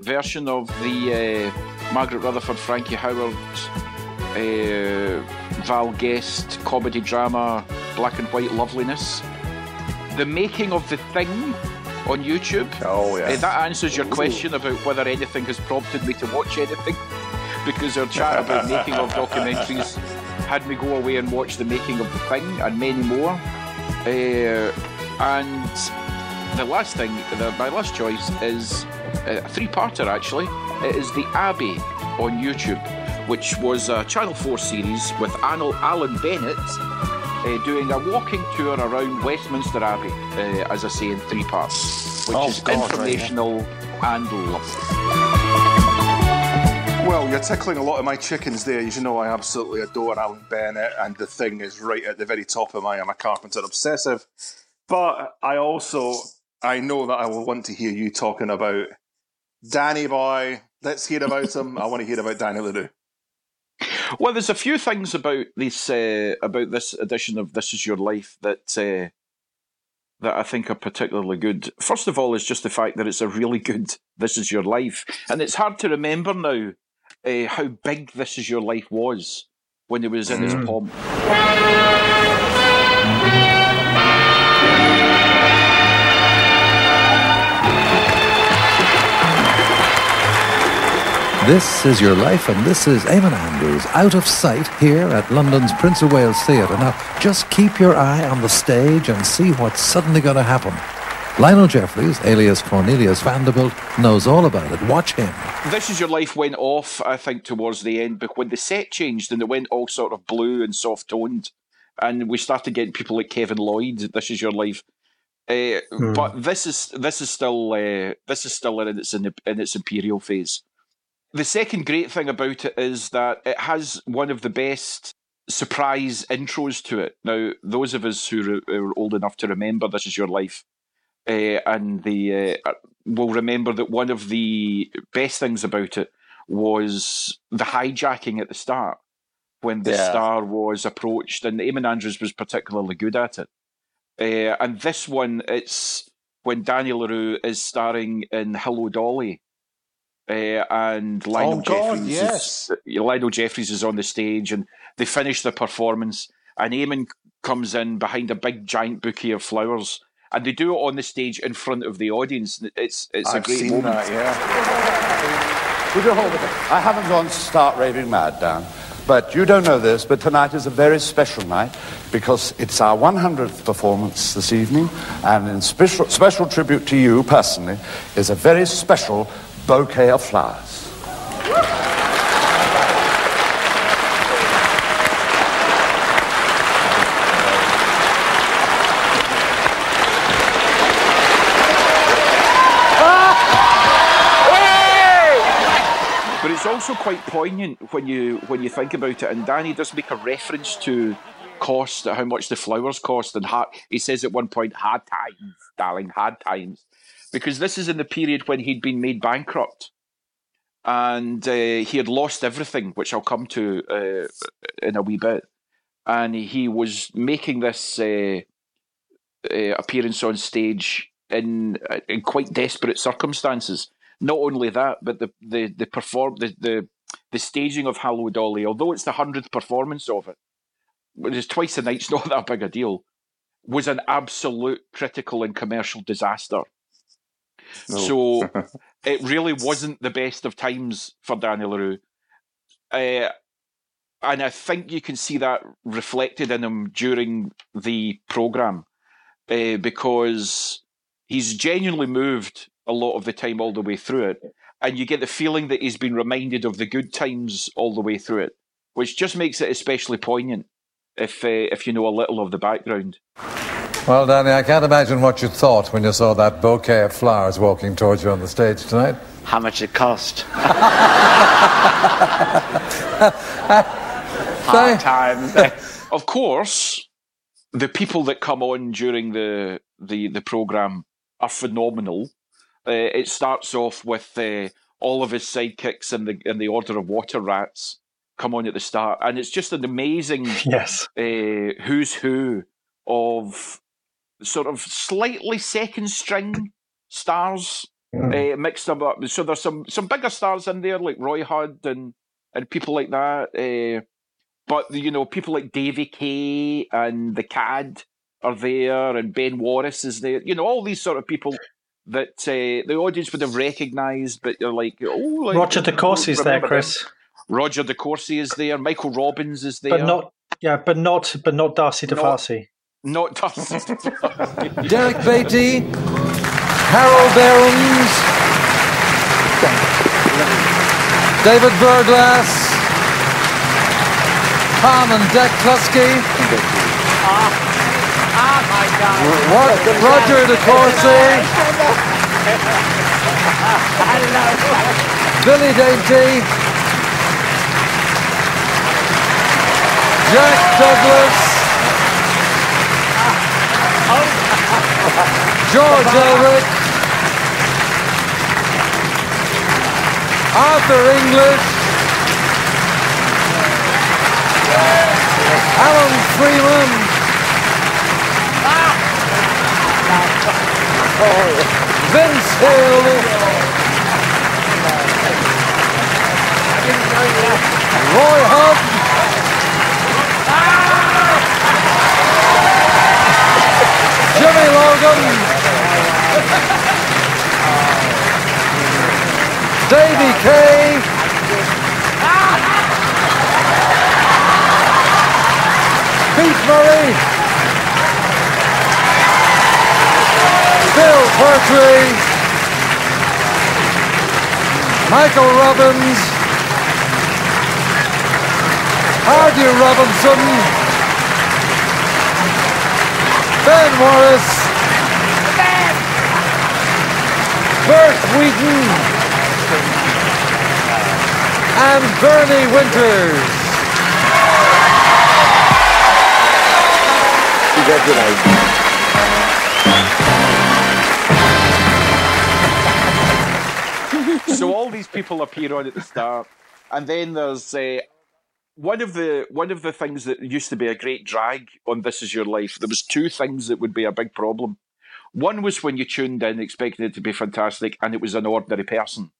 version of the uh, Margaret Rutherford, Frankie Howerd, uh, Val Guest comedy drama Black and White Loveliness. The Making of the Thing on YouTube. Oh, yeah. Uh, that answers your question about whether anything has prompted me to watch anything. Because our chat about *laughs* making of documentaries had me go away and watch the making of the thing and many more. And the last thing, the, my last choice is uh, a three-parter actually. It is the Abbey on YouTube, which was a Channel 4 series with Anil, Alan Bennett uh, doing a walking tour around Westminster Abbey, uh, as I say, in three parts, which Oh, is God, right, yeah. informational and lovely. Well, you're tickling a lot of my chickens there. As you know, I absolutely adore Alan Bennett, and the thing is right at the very top of my I'm a Carpenter obsessive. But I also I know that I will want to hear you talking about Danny Boy. Let's hear about him. I want to hear about Danny La Rue. Well, there's a few things about this uh, about this edition of This Is Your Life that uh, that I think are particularly good. First of all, is just the fact that it's a really good This Is Your Life, and it's hard to remember now uh, how big This Is Your Life was when it was in its pomp. This is your life, and this is Eamonn Andrews out of sight here at London's Prince of Wales Theatre. Now, just keep your eye on the stage and see what's suddenly going to happen. Lionel Jeffries, alias Cornelius Vanderbilt, knows all about it. Watch him. This Is Your Life went off, I think, towards the end, but when the set changed and it went all sort of blue and soft toned, and we started getting people like Kevin Lloyd, This Is Your Life. Uh, Hmm. But this is this is still uh, this is still in its in its imperial phase. The second great thing about it is that it has one of the best surprise intros to it. Now, those of us who are- are old enough to remember This Is Your Life uh, and the uh, will remember that one of the best things about it was the hijacking at the start when the Yeah. star was approached, and Eamonn Andrews was particularly good at it. Uh, and this one, it's when Daniel La Rue is starring in Hello Dolly. Uh, and Lionel Oh, God, Jeffries yes. is Lionel Jeffries is on the stage and they finish the performance and Eamonn comes in behind a big giant bouquet of flowers and they do it on the stage in front of the audience. It's it's a I've great seen moment. that, yeah. Would you hold it? I haven't gone start raving mad, Dan. But you don't know this, but tonight is a very special night because it's our 100th performance this evening, and in special, special tribute to you personally is a very special bouquet of flowers. But it's also quite poignant when you when you think about it. And Danny does make a reference to cost, how much the flowers cost, and hard, he says at one point, "Hard times, darling, hard times," because this is in the period when he'd been made bankrupt, and uh, he had lost everything, which I'll come to uh, in a wee bit, and he was making this uh, uh, appearance on stage in uh, in quite desperate circumstances. Not only that, but the the the perform the the, the staging of Hello Dolly, although it's the hundredth performance of it, which is twice a night's *laughs* not that big a deal, was an absolute critical and commercial disaster. No. So *laughs* it really wasn't the best of times for Danny La Rue. Uh, and I think you can see that reflected in him during the program uh, because he's genuinely moved a lot of the time all the way through it. And you get the feeling that he's been reminded of the good times all the way through it, which just makes it especially poignant if uh, if you know a little of the background. Well, Danny, I can't imagine what you thought when you saw that bouquet of flowers walking towards you on the stage tonight. How much it cost? *laughs* Hard times. *laughs* of course, the people that come on during the the, the program are phenomenal. Uh, it starts off with uh, all of his sidekicks and the and the Order of Water Rats come on at the start, and it's just an amazing *laughs* yes uh, who's who of sort of slightly second string stars uh, mixed them up. So there's some some bigger stars in there like Roy Hudd and and people like that. Uh, but you know, people like Davy Kaye and the Cad are there, and Ben Warriss is there. You know, all these sort of people that uh, the audience would have recognised, but you're like, oh, like, Roger De Courcy's there, Chris. them. Roger De Courcy is there. Michael Robbins is there. But not yeah, but not but not Darcy DeFarcy. Not Darcy. Derek Beatty, Harold Behrens, David Burglass, Con and Dec Cluskey, Oh my God. Ro- Roger De Courcy, Billy Dainty, Jack Douglas, George Elrick, Arthur English, Alan Freeman, Vince Hill, Roy Hudd, Jimmy Logan, Davy Kaye, Pete Murray, Bill Pertwee, Michael Robbins, Hardy Robinson, Ben Warriss, Bert Weedon, and Bernie Winters. so all these people appear on at the start, and then there's uh, one of the one of the things that used to be a great drag on This Is Your Life. There was two things that would be a big problem. One was when you tuned in expecting it to be fantastic, and it was an ordinary person,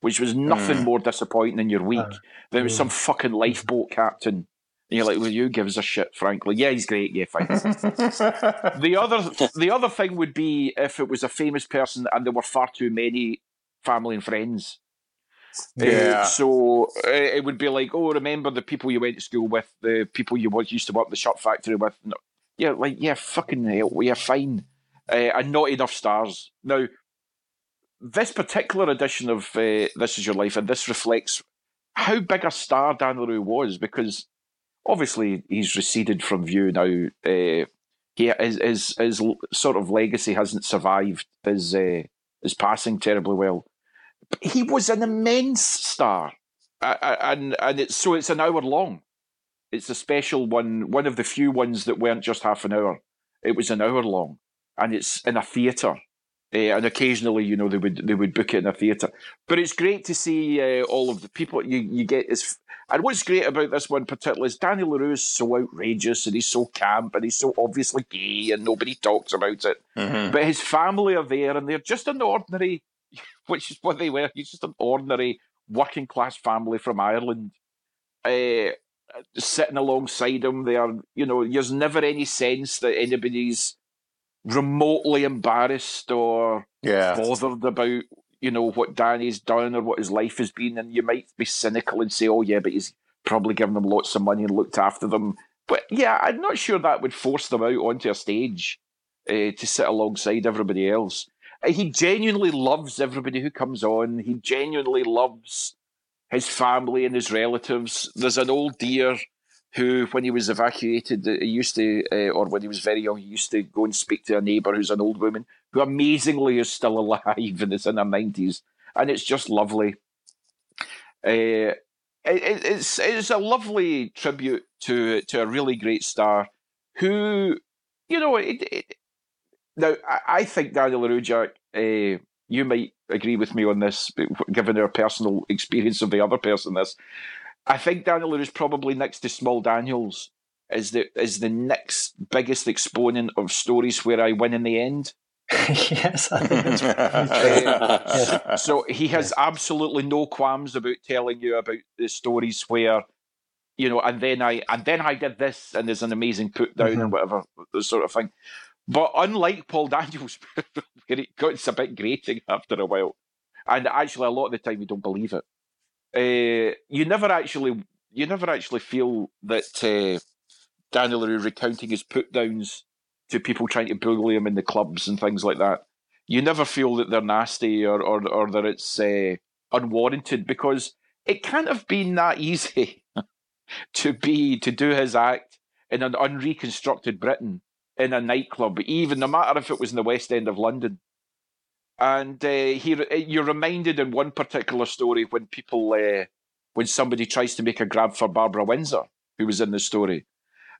which was nothing Mm. more disappointing in your week. There was some fucking lifeboat captain. And you're like, well, you gives a shit, frankly. Yeah, he's great. Yeah, fine. *laughs* the other the other thing would be if it was a famous person and there were far too many family and friends. Uh, Yeah. so uh, it would be like, oh, remember the people you went to school with, the people you used to work in the shop factory with. No. Yeah, like yeah, fucking hell, yeah, fine, uh, and not enough stars. Now, this particular edition of uh, This Is Your Life, and this reflects how big a star Dan La Rue was, because obviously he's receded from view now. Uh, he his, his his sort of legacy hasn't survived his uh, his passing terribly well. He was an immense star, and and it's so it's an hour long. It's a special one, one of the few ones that weren't just half an hour. It was an hour long, and it's in a theatre. Uh, and occasionally, you know, they would they would book it in a theatre. But it's great to see uh, all of the people you you get. Is and what's great about this one particularly is Danny La Rue is so outrageous and he's so camp and he's so obviously gay and nobody talks about it. Mhm. But his family are there and they're just an ordinary, which is what they were. He's just an ordinary working class family from Ireland. Uh, sitting alongside him, they are, you know, there's never any sense that anybody's remotely embarrassed or Yeah. bothered about you know what Danny's done or what his life has been, and you might be cynical and say, "Oh yeah, but he's probably given them lots of money and looked after them." But yeah, I'm not sure that would force them out onto a stage uh, to sit alongside everybody else. He genuinely loves everybody who comes on. He genuinely loves his family and his relatives. There's an old dear who, when he was evacuated, he used to, uh, or when he was very young, he used to go and speak to a neighbour who's an old woman who amazingly is still alive and is in her 90s. And it's just lovely. Uh, it, it- it's, it's a lovely tribute to, to a really great star who, you know, it, it, now, I, I think Daniel La Rue, uh, you might agree with me on this, given our personal experience of the other person. This, I think Daniel is probably next to Paul Daniels is the is the next biggest exponent of stories where I win in the end. *laughs* yes, I think that's. *laughs* Uh, Yes. So he has absolutely no qualms about telling you about the stories where, you know, and then I and then I did this, and there's an amazing put down or Mhm. whatever, the sort of thing. But unlike Paul Daniels, where it gets a bit grating after a while, and actually a lot of the time you don't believe it. Uh, you never actually, you never actually feel that uh, Daniel La Rue recounting his put downs to people trying to bully him in the clubs and things like that. You never feel that they're nasty or or, or that it's uh, unwarranted because it can't have been that easy *laughs* to be to do his act in an unreconstructed Britain in a nightclub, even no matter if it was in the West End of London. And uh, he, you're reminded in one particular story when people, uh, when somebody tries to make a grab for Barbara Windsor, who was in the story,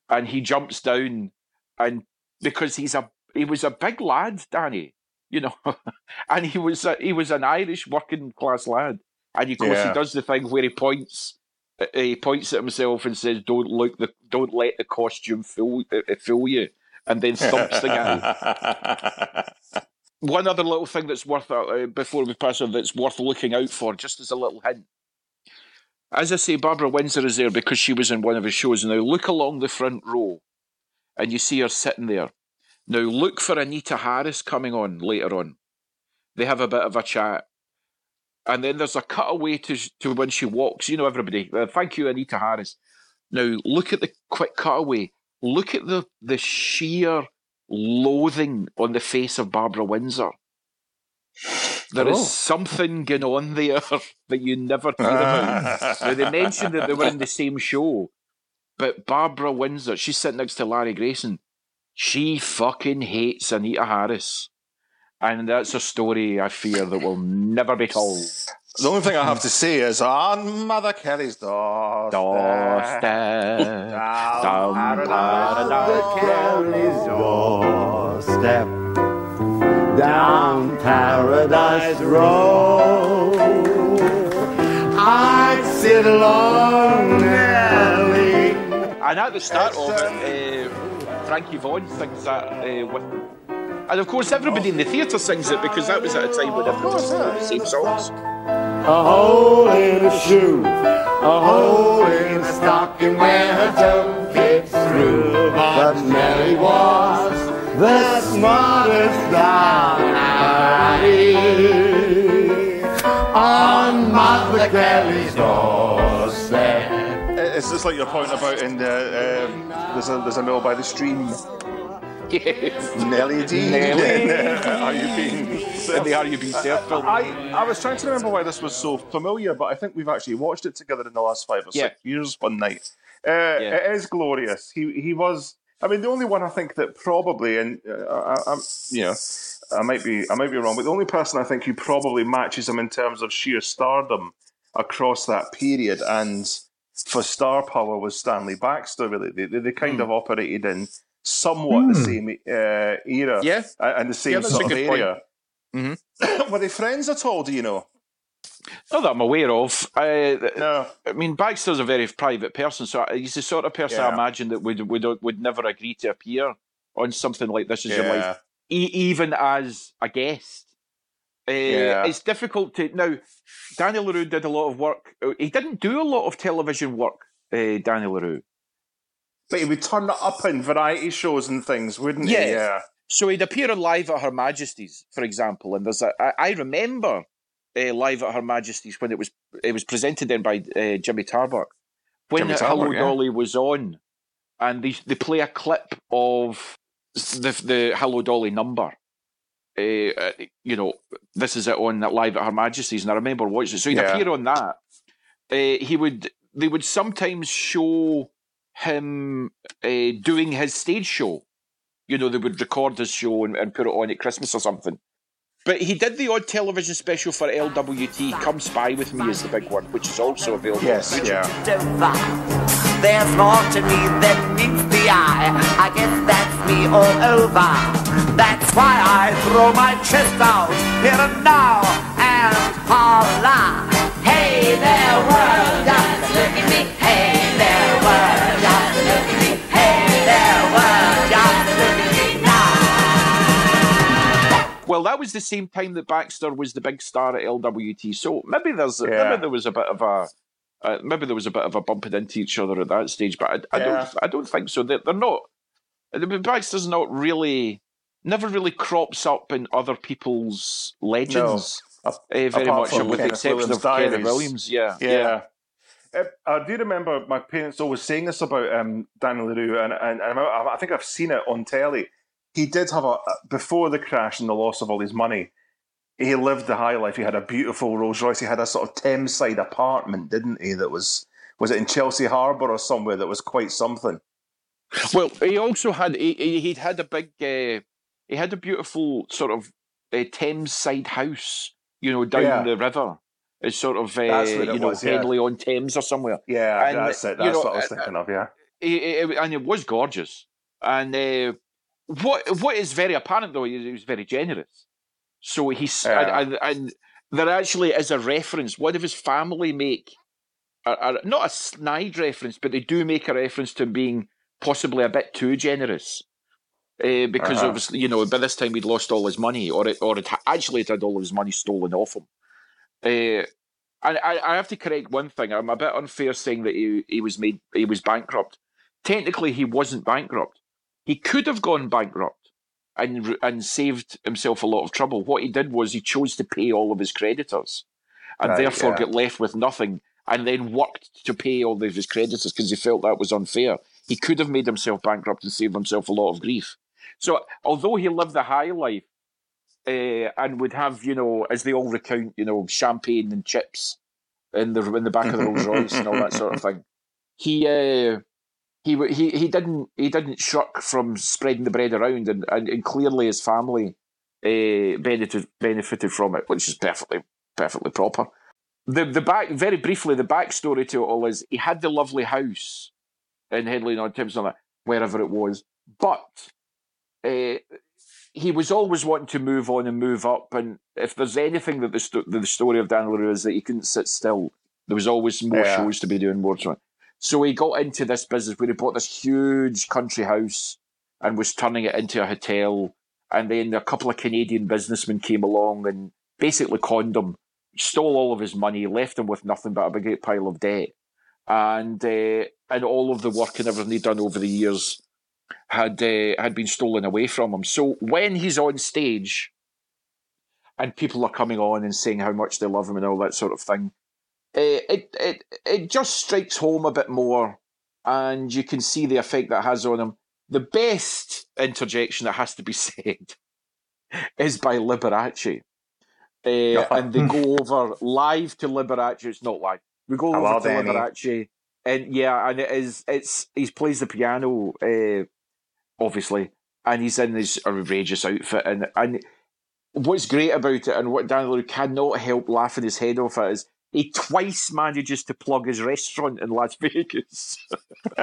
and he jumps down, and because he's a he was a big lad, Danny, you know, *laughs* and he was a, he was an Irish working class lad, and of course Yeah. he does the thing where he points uh, he points at himself and says, "Don't look the don't let the costume fool fool you," and then thumps the guy. *laughs* One other little thing that's worth uh, before we pass on that's worth looking out for, just as a little hint. As I say, Barbara Windsor is there because she was in one of his shows. Now look along the front row, and you see her sitting there. Now look for Anita Harris coming on later on. They have a bit of a chat, and then there's a cutaway to to when she walks. You know, everybody. Uh, thank you, Anita Harris. Now look at the quick cutaway. Look at the the sheer loathing on the face of Barbara Windsor. There is Oh. something going on there *laughs* that you never *laughs* hear about. now, they mentioned that they were in the same show, but Barbara Windsor, she's sitting next to Larry Grayson. She fucking hates Anita Harris. And that's a story I fear that will never be told. The only thing I have to say is on Mother Kelly's doorstep. Doorstep. Down paradise. Kelly's doorstep down Paradise Road. I'd sit along Nelly. And at the start of it, uh, Frankie Vaughan sings that uh, with. And of course, everybody in the theatre sings it because that was at a time when everyone was singing the same songs. A hole in a shoe, a hole in a stocking where her toe fits through. But Mary was the smartest down on Mother Kelly's doorstep. It's just like you're pointing about in the um, there's a there's a mill by the stream. Yes. Nelly *laughs* D. Nelly. Are you being In the Are You Being Served film. I, I was trying to remember why this was so familiar, but I think we've actually watched it together in the last five or six years one night. Uh, It is glorious. He he was. I mean, the only one I think that probably, and uh, I, I'm, you know, I might be I might be wrong, but the only person I think who probably matches him in terms of sheer stardom across that period and for star power was Stanley Baxter. Really, they, they, they kind of operated in somewhat the Hmm. same uh, era, Yeah. and the same Yeah, sort of good point. area. Mm-hmm. *coughs* Were they friends at all? Do you know? Not that I'm aware of. Uh, no. I mean, Baxter's a very private person, so he's the sort of person I imagine that would would would never agree to appear on something like this as your life, e- even as a guest. Uh, Yeah. It's difficult to now. Daniel La Rue did a lot of work. He didn't do a lot of television work. Uh, Daniel La Rue. But he would turn that up in variety shows and things, wouldn't he? Yeah. So he'd appear on Live at Her Majesty's, for example, and there's a, I, I remember uh, Live at Her Majesty's when it was it was presented then by uh, Jimmy Tarbuck when Jimmy Hello yeah. Dolly was on, and they they play a clip of the the Hello Dolly number. Uh, uh, you know, this is it on that Live at Her Majesty's, and I remember watching it. So he'd Yeah. appear on that. Uh, he would they would sometimes show him uh, doing his stage show you know, they would record his show and, and put it on at Christmas or something. But he did the odd television special for LWT, Come Spy With Me is the big one, which is also available. Yes, yeah. There's more to me than meets the eye. I guess that's me all over. That's why I throw my chest out here and now and holla. Hey there, world, Well, that was the same time that Baxter was the big star at LWT. So maybe there's Yeah. maybe there was a bit of a uh, maybe there was a bit of a bumping into each other at that stage. But I, I Yeah. don't I don't think so. They're, they're not. Baxter's not really never really crops up in other people's legends. No. uh, very Apart much, with the exception of diaries. Williams. Yeah, Yeah. Uh, I do remember my parents always saying this about um, Daniel La Rue, and, and, and I think I've seen it on telly. He did have a, before the crash and the loss of all his money, he lived the high life. He had a beautiful Rolls Royce. He had a sort of Thames side apartment, didn't he? That was, was it in Chelsea Harbour or somewhere that was quite something? Well, he also had he, he he'd had a big uh, he had a beautiful sort of uh, Thames side house, you know, down Yeah. the river. It's sort of uh, it you know was, yeah. Henley on Thames or somewhere. Yeah, And, that's it. you That's know, what I was uh, thinking of, yeah. It, it- and it was gorgeous. And uh, what what is very apparent though, is he was very generous. So he's Yeah. and, and, there actually is a reference. One of his family make a, a, not a snide reference, but they do make a reference to him being possibly a bit too generous. Uh, because Uh-huh. obviously, you know, by this time he'd lost all his money, or it, or it actually had all of his money stolen off him. Uh, and I, I have to correct one thing. I'm a bit unfair saying that he, he was made he was bankrupt. Technically, he wasn't bankrupt. He could have gone bankrupt and and saved himself a lot of trouble. What he did was he chose to pay all of his creditors, and Right, therefore yeah. get left with nothing, and then worked to pay all of his creditors because he felt that was unfair. He could have made himself bankrupt and saved himself a lot of grief. So, although he lived the high life uh, and would have, you know, as they all recount, you know, champagne and chips in the in the back of the Rolls Royce and all that sort of thing, he uh, he he he didn't he didn't shirk from spreading the bread around, and and, and clearly his family uh, benefited benefited from it, which is perfectly perfectly proper. The the back very briefly the backstory to it all is he had the lovely house in Henley on Thames, wherever it was, but uh, he was always wanting to move on and move up. And if there's anything that the, sto- the story of Dan La Rue is that he couldn't sit still, there was always more Yeah. shows to be doing, more to So he got into this business where he bought this huge country house and was turning it into a hotel. And then a couple of Canadian businessmen came along and basically conned him, stole all of his money, left him with nothing but a big pile of debt. And uh, and all of the work and everything he'd done over the years had uh, had been stolen away from him. So when he's on stage and people are coming on and saying how much they love him and all that sort of thing, it it it just strikes home a bit more, and you can see the effect that has on him. The best interjection that has to be *laughs* said is by Liberace. Uh, and they *laughs* go over live to Liberace. It's not live. We go Hello, over to Danny. Liberace, and yeah, and it is. It's he plays the piano, uh, obviously, and he's in this outrageous outfit, and and what's great about it, and what Daniel cannot help laughing his head off at is he twice manages to plug his restaurant in Las *laughs* Vegas. *laughs*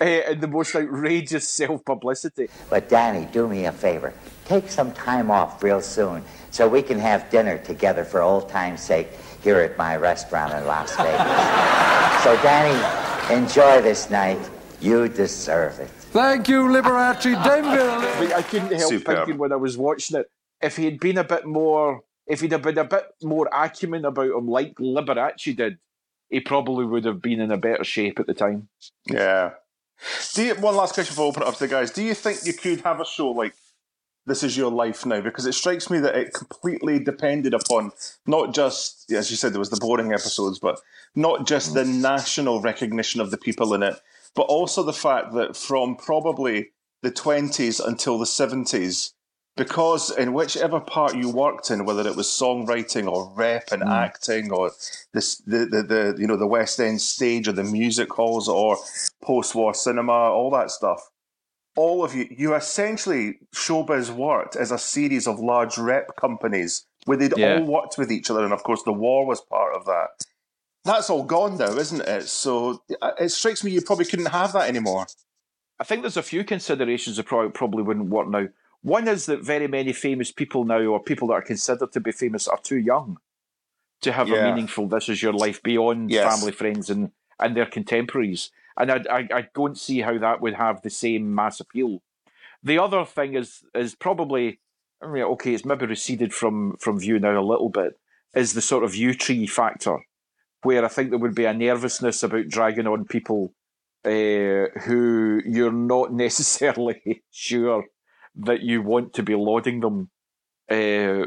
Eh, in the most outrageous self publicity. But Danny, do me a favor. Take some time off real soon so we can have dinner together for old time's sake here at my restaurant in Las *laughs* Vegas. so, Danny, enjoy this night. You deserve it. Thank you, Liberace Denville. I couldn't help Superb. thinking when I was watching it, if he had been a bit more, if he'd have been a bit more acumen about him, like Liberace did, he probably would have been in a better shape at the time. Yeah. Do you, one last question before I open it up to the guys. Do you think you could have a show like This Is Your Life now? Because it strikes me that it completely depended upon not just, as you said, there was the boring episodes, but not just the mm. national recognition of the people in it, but also the fact that from probably the 20s until the 70s, because in whichever part you worked in, whether it was songwriting or rep and acting or this, the, the, the you know the West End stage or the music halls or post-war cinema, all that stuff, all of you, you essentially showbiz worked as a series of large rep companies where they'd Yeah. all worked with each other, and of course the war was part of that. That's all gone now, isn't it? So uh, it strikes me you probably couldn't have that anymore. I think there's a few considerations that probably, probably wouldn't work now. One is that very many famous people now, or people that are considered to be famous, are too young to have a meaningful "This Is Your Life" beyond Yes. family, friends, and and their contemporaries. And I, I I don't see how that would have the same mass appeal. The other thing is is probably I mean, okay, it's maybe receded from from view now a little bit. Is the sort of Yewtree factor, where I think there would be a nervousness about dragging on people uh, who you're not *laughs* necessarily sure that you want to be lauding them uh,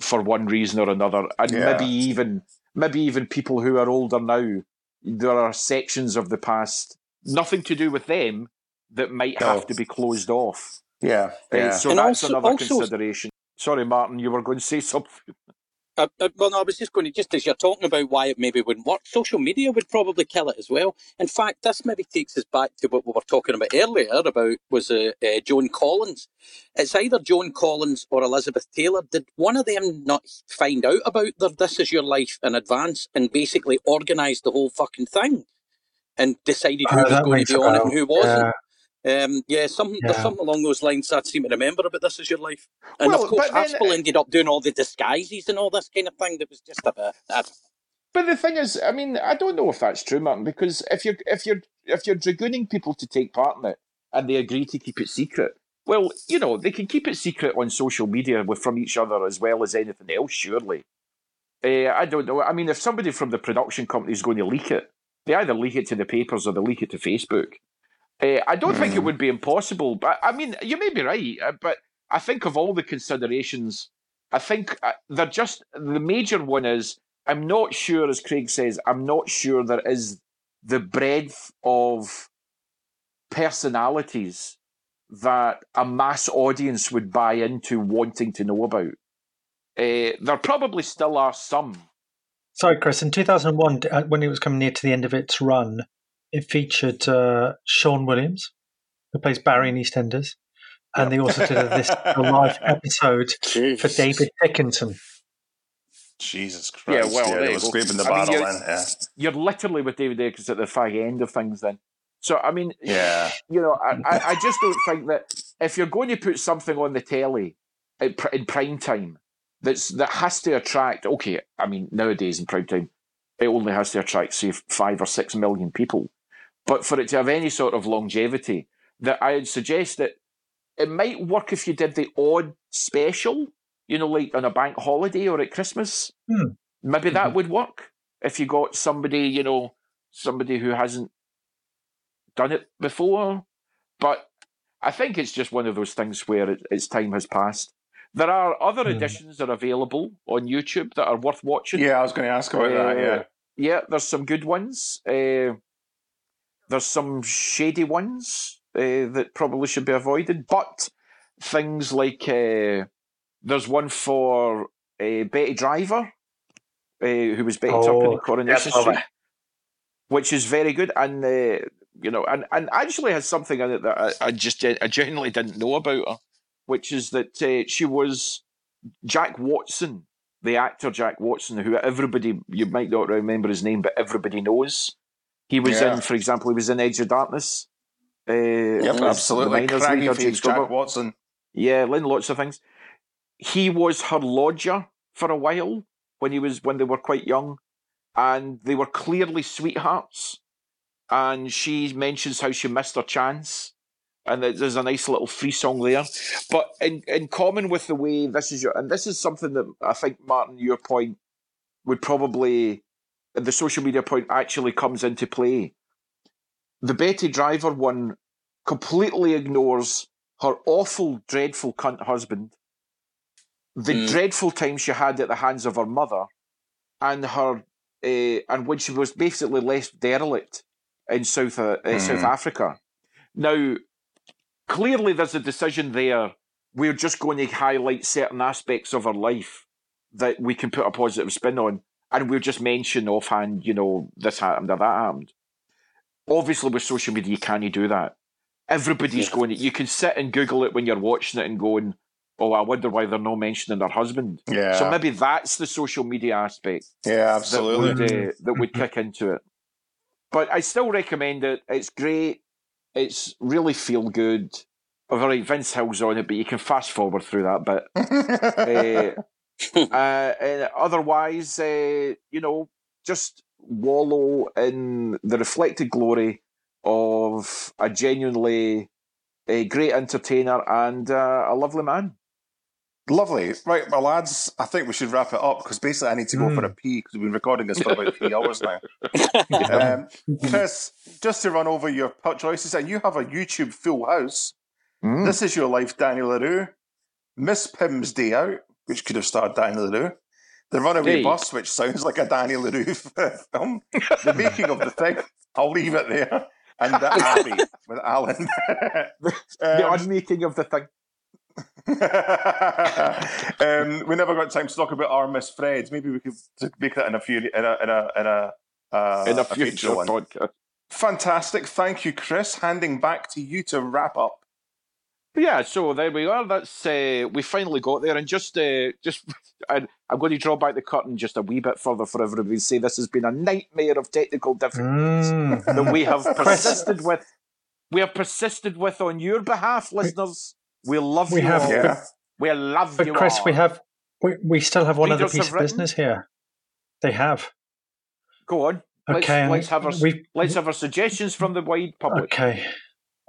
for one reason or another, and Yeah. maybe even maybe even people who are older now. There are sections of the past, nothing to do with them, that might have No. to be closed off. Yeah, Uh, so And that's also- another also- consideration. Sorry, Martin, you were going to say *laughs* something. Uh, uh, well, no, I was just going to, just as you're talking about why it maybe wouldn't work, social media would probably kill it as well. In fact, this maybe takes us back to what we were talking about earlier about was uh, uh, Joan Collins. It's either Joan Collins or Elizabeth Taylor. Did one of them not find out about their This Is Your Life in advance and basically organised the whole fucking thing and decided who Oh, was going to be on it and who wasn't? Um, yeah, something there's Yeah. something along those lines I seem to remember about This Is Your Life. And Well, of course, then- Aspel ended up doing all the disguises and all this kind of thing that was just a bit. But the thing is, I mean, I don't know if that's true, Martin, because if you're if you're if you're dragooning people to take part in it and they agree to keep it secret, well, you know, they can keep it secret on social media with from each other as well as anything else, surely. Uh, I don't know. I mean, if somebody from the production company is going to leak it, they either leak it to the papers or they leak it to Facebook. Uh, I don't think it would be impossible, but I mean, you may be right. uh, But I think of all the considerations, I think uh, they're just the major one is I'm not sure, as Craig says, I'm not sure there is the breadth of personalities that a mass audience would buy into wanting to know about. Uh, there probably still are some. Sorry, Chris. In 2001, uh, when it was coming near to the end of its run, it featured uh, Shaun Williams, who plays Barry in EastEnders, and they also did a, *laughs* this a live episode for David Dickinson. Jesus Yeah, Christ. well, yeah, there they you were go. scraping the I mean, barrel you're- in. Yeah. You're literally with David Eccles at the fag end of things then. So, I mean, Yeah. you know, I, I, I just don't think that if you're going to put something on the telly in, in prime time that's that has to attract, okay, I mean, nowadays in prime time, it only has to attract, say, five or six million people. But for it to have any sort of longevity, that I'd suggest that it might work if you did the odd special, you know, like on a bank holiday or at Christmas. Hmm. Maybe that would work if you got somebody, you know, somebody who hasn't done it before. But I think it's just one of those things where it, its time has passed. There are other Hmm. editions that are available on YouTube that are worth watching. Yeah, I was going to ask about that. Uh, Yeah. yeah, there's some good ones. Uh, there's some shady ones uh, that probably should be avoided. But things like uh, there's one for uh, Betty Driver, uh, who was Betty Oh, Turpin in Coronation Street, it. which is very good, and uh, you know, and, and actually has something in it that I, I just I genuinely didn't know about her, which is that uh, she was Jack Watson, the actor Jack Watson, who everybody you might not remember his name, but everybody knows. He was Yeah. in, for example, he was in Edge of Darkness. Uh, Yep, absolutely. Craggy James Jack Gilbert. Watson. Yeah, Lynn, lots of things. He was her lodger for a while when he was when they were quite young, and they were clearly sweethearts. And she mentions how she missed her chance, and that there's a nice little free song there. But in in common with the way this is your, and this is something that I think Martin, your point would probably the social media point actually comes into play. The Betty Driver one completely ignores her awful, dreadful cunt husband, the Mm. dreadful time she had at the hands of her mother, and her uh, and when she was basically left derelict in South uh, uh, South Mhm. Africa. Now, clearly, there's a decision there. We're just going to highlight certain aspects of her life that we can put a positive spin on, and we'll just mention offhand, you know, this happened or that happened. Obviously, with social media, you can't do that. Everybody's going you can sit and Google it when you're watching it and going, oh, I wonder why they're not mentioning their husband. Yeah. So maybe that's the social media aspect Yeah, absolutely. that would, uh, that would kick into it. But I still recommend it. It's great. It's really feel good. All right, Vince Hill's on it, but you can fast forward through that bit. *laughs* uh, *laughs* uh, and otherwise, uh, you know, just wallow in the reflected glory of a genuinely a great entertainer and uh, a lovely man. Lovely. Right, my lads, I think we should wrap it up because basically I need to go for a pee because we've been recording this for about three hours now. *laughs* um, *laughs* Chris, just to run over your choices, and you have a YouTube full house. This is your life, Daniel La Rue. Miss Pym's Day Out, which could have starred Daniel La Rue. The Runaway Hey. Bus, which sounds like a Danny La Rue *laughs* film. The Making of the Thing, I'll leave it there. And The *laughs* Abbey with Alan. the Um, unmaking of the thing. *laughs* um, we never got time to talk about our Miss Freds. Maybe we could make that in a few in a in a in a, uh, in a future one. podcast. Fantastic, thank you, Chris. Handing back to you to wrap up. Yeah, so there we are. That's uh, we finally got there, and just uh, just *laughs* I, I'm going to draw back the curtain just a wee bit further for everybody to say this has been a nightmare of technical difficulties Mm. *laughs* that we have *laughs* persisted with. We have persisted with on your behalf, listeners. We love We you have- all. Yeah. We love But you Chris, all. we have we, we still have one other piece of business here. They have. Go on. Let's, Okay, let's have our let's have our suggestions from the wide public. Okay.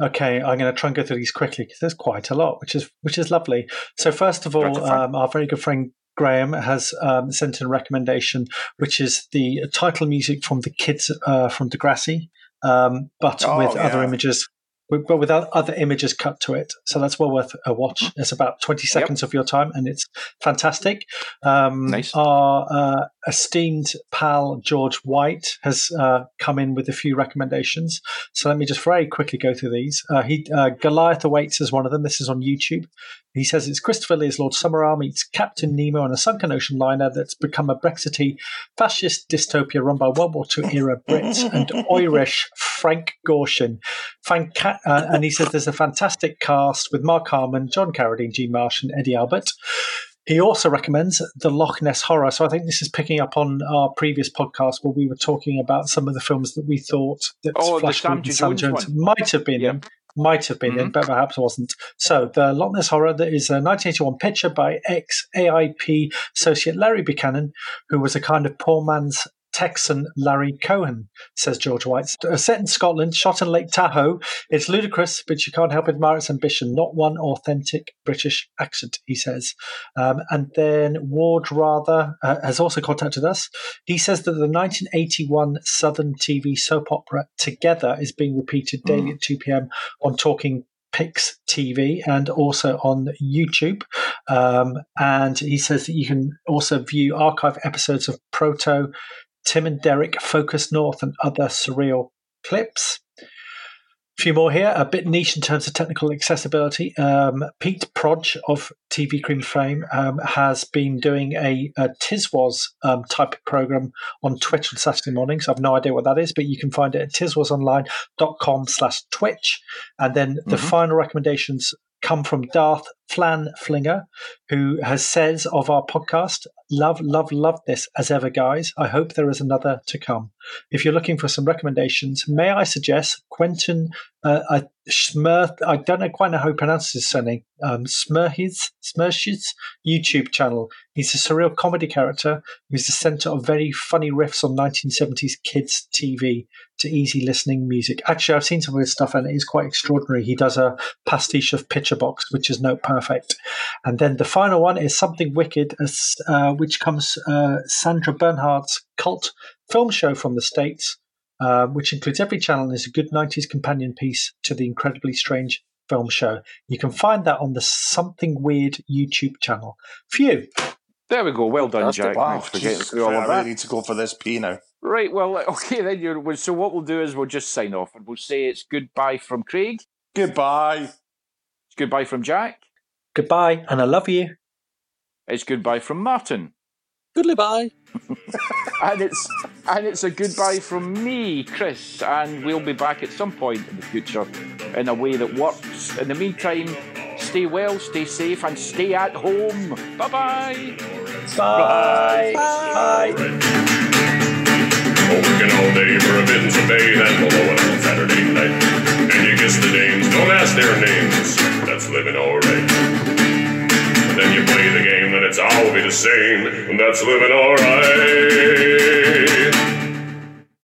Okay, I'm going to try and go through these quickly because there's quite a lot, which is which is lovely. So first of all, um, our very good friend Graham has um, sent in a recommendation, which is the title music from the kids uh, from Degrassi, um, but Oh, with other images. But with other images cut to it, so that's well worth a watch. It's about twenty seconds of your time, and it's fantastic. Um, Nice. Our uh, esteemed pal George White has uh, come in with a few recommendations. So let me just very quickly go through these. Uh, he uh, Goliath Awaits is one of them. This is on YouTube. He says it's Christopher Lee's Lord Summerisle meets Captain Nemo on a sunken ocean liner that's become a Brexity fascist dystopia run by World War II era Brits and *laughs* Irish Frank Gorshin. Fanca- uh, and he says there's a fantastic cast with Mark Harmon, John Carradine, Jean Marsh, and Eddie Albert. He also recommends the Loch Ness Horror. So I think this is picking up on our previous podcast where we were talking about some of the films that we thought that Oh, Flash Sam Gordon, Jones Sam Jones one. might have been in. Might have been Mm-hmm. in, but perhaps wasn't. So, the Loch Ness Horror that is a 1981 picture by ex AIP associate Larry Buchanan, who was a kind of poor man's Texan Larry Cohen, says George White. Set in Scotland, shot in Lake Tahoe. It's ludicrous, but you can't help admire its ambition. Not one authentic British accent, he says. Um, and then Ward Rather uh, has also contacted us. He says that the 1981 Southern TV soap opera Together is being repeated daily at 2 p.m. on Talking Pix TV and also on YouTube. Um, and he says that you can also view archive episodes of Proto, Tim and Derek, Focus North, and other surreal clips. A few more here, a bit niche in terms of technical accessibility. Um, Pete Prodge of TV Cream fame um, has been doing a, a Tiswas um, type of program on Twitch on Saturday mornings. I've no idea what that is, but you can find it at tiswasonline.com slash Twitch. And then the Mhm. final recommendations come from Darth Flan Flinger, who has says of our podcast, love, love, love this as ever, guys. I hope there is another to come. If you're looking for some recommendations, may I suggest Quentin uh, uh, Smurth? I don't know quite know how he pronounces his surname. Um, Smurhis, Smursh's YouTube channel. He's a surreal comedy character who's the centre of very funny riffs on 1970s kids TV to easy listening music. Actually, I've seen some of his stuff and it is quite extraordinary. He does a pastiche of Picture Box, which is note perfect. And then the final one is Something Wicked, uh, which comes uh, Sandra Bernhard's cult film show from the States, uh, which includes every channel and is a good 90s companion piece to the incredibly strange film show. You can find that on the Something Weird YouTube channel. Phew. There we go. Well done, That's Jack. Wow, Thanks for getting through all Christ, of I that. really need to go for this pee now. Right, well, *laughs* okay, then you're. So what we'll do is we'll just sign off and we'll say it's goodbye from Craig. Goodbye. It's goodbye from Jack. Goodbye, and I love you. It's goodbye from Martin. Goodbye. *laughs* and it's and it's a goodbye from me, Chris, and we'll be back at some point in the future in a way that works. In the meantime, stay well, stay safe, and stay at home. Bye-bye. Bye. Bye. Oh, Working all day for a pittance of pay, then below it on Saturday night. And you kiss the dames, don't ask their names. That's living alright then you play the game, and it's all be the same. And that's living alright.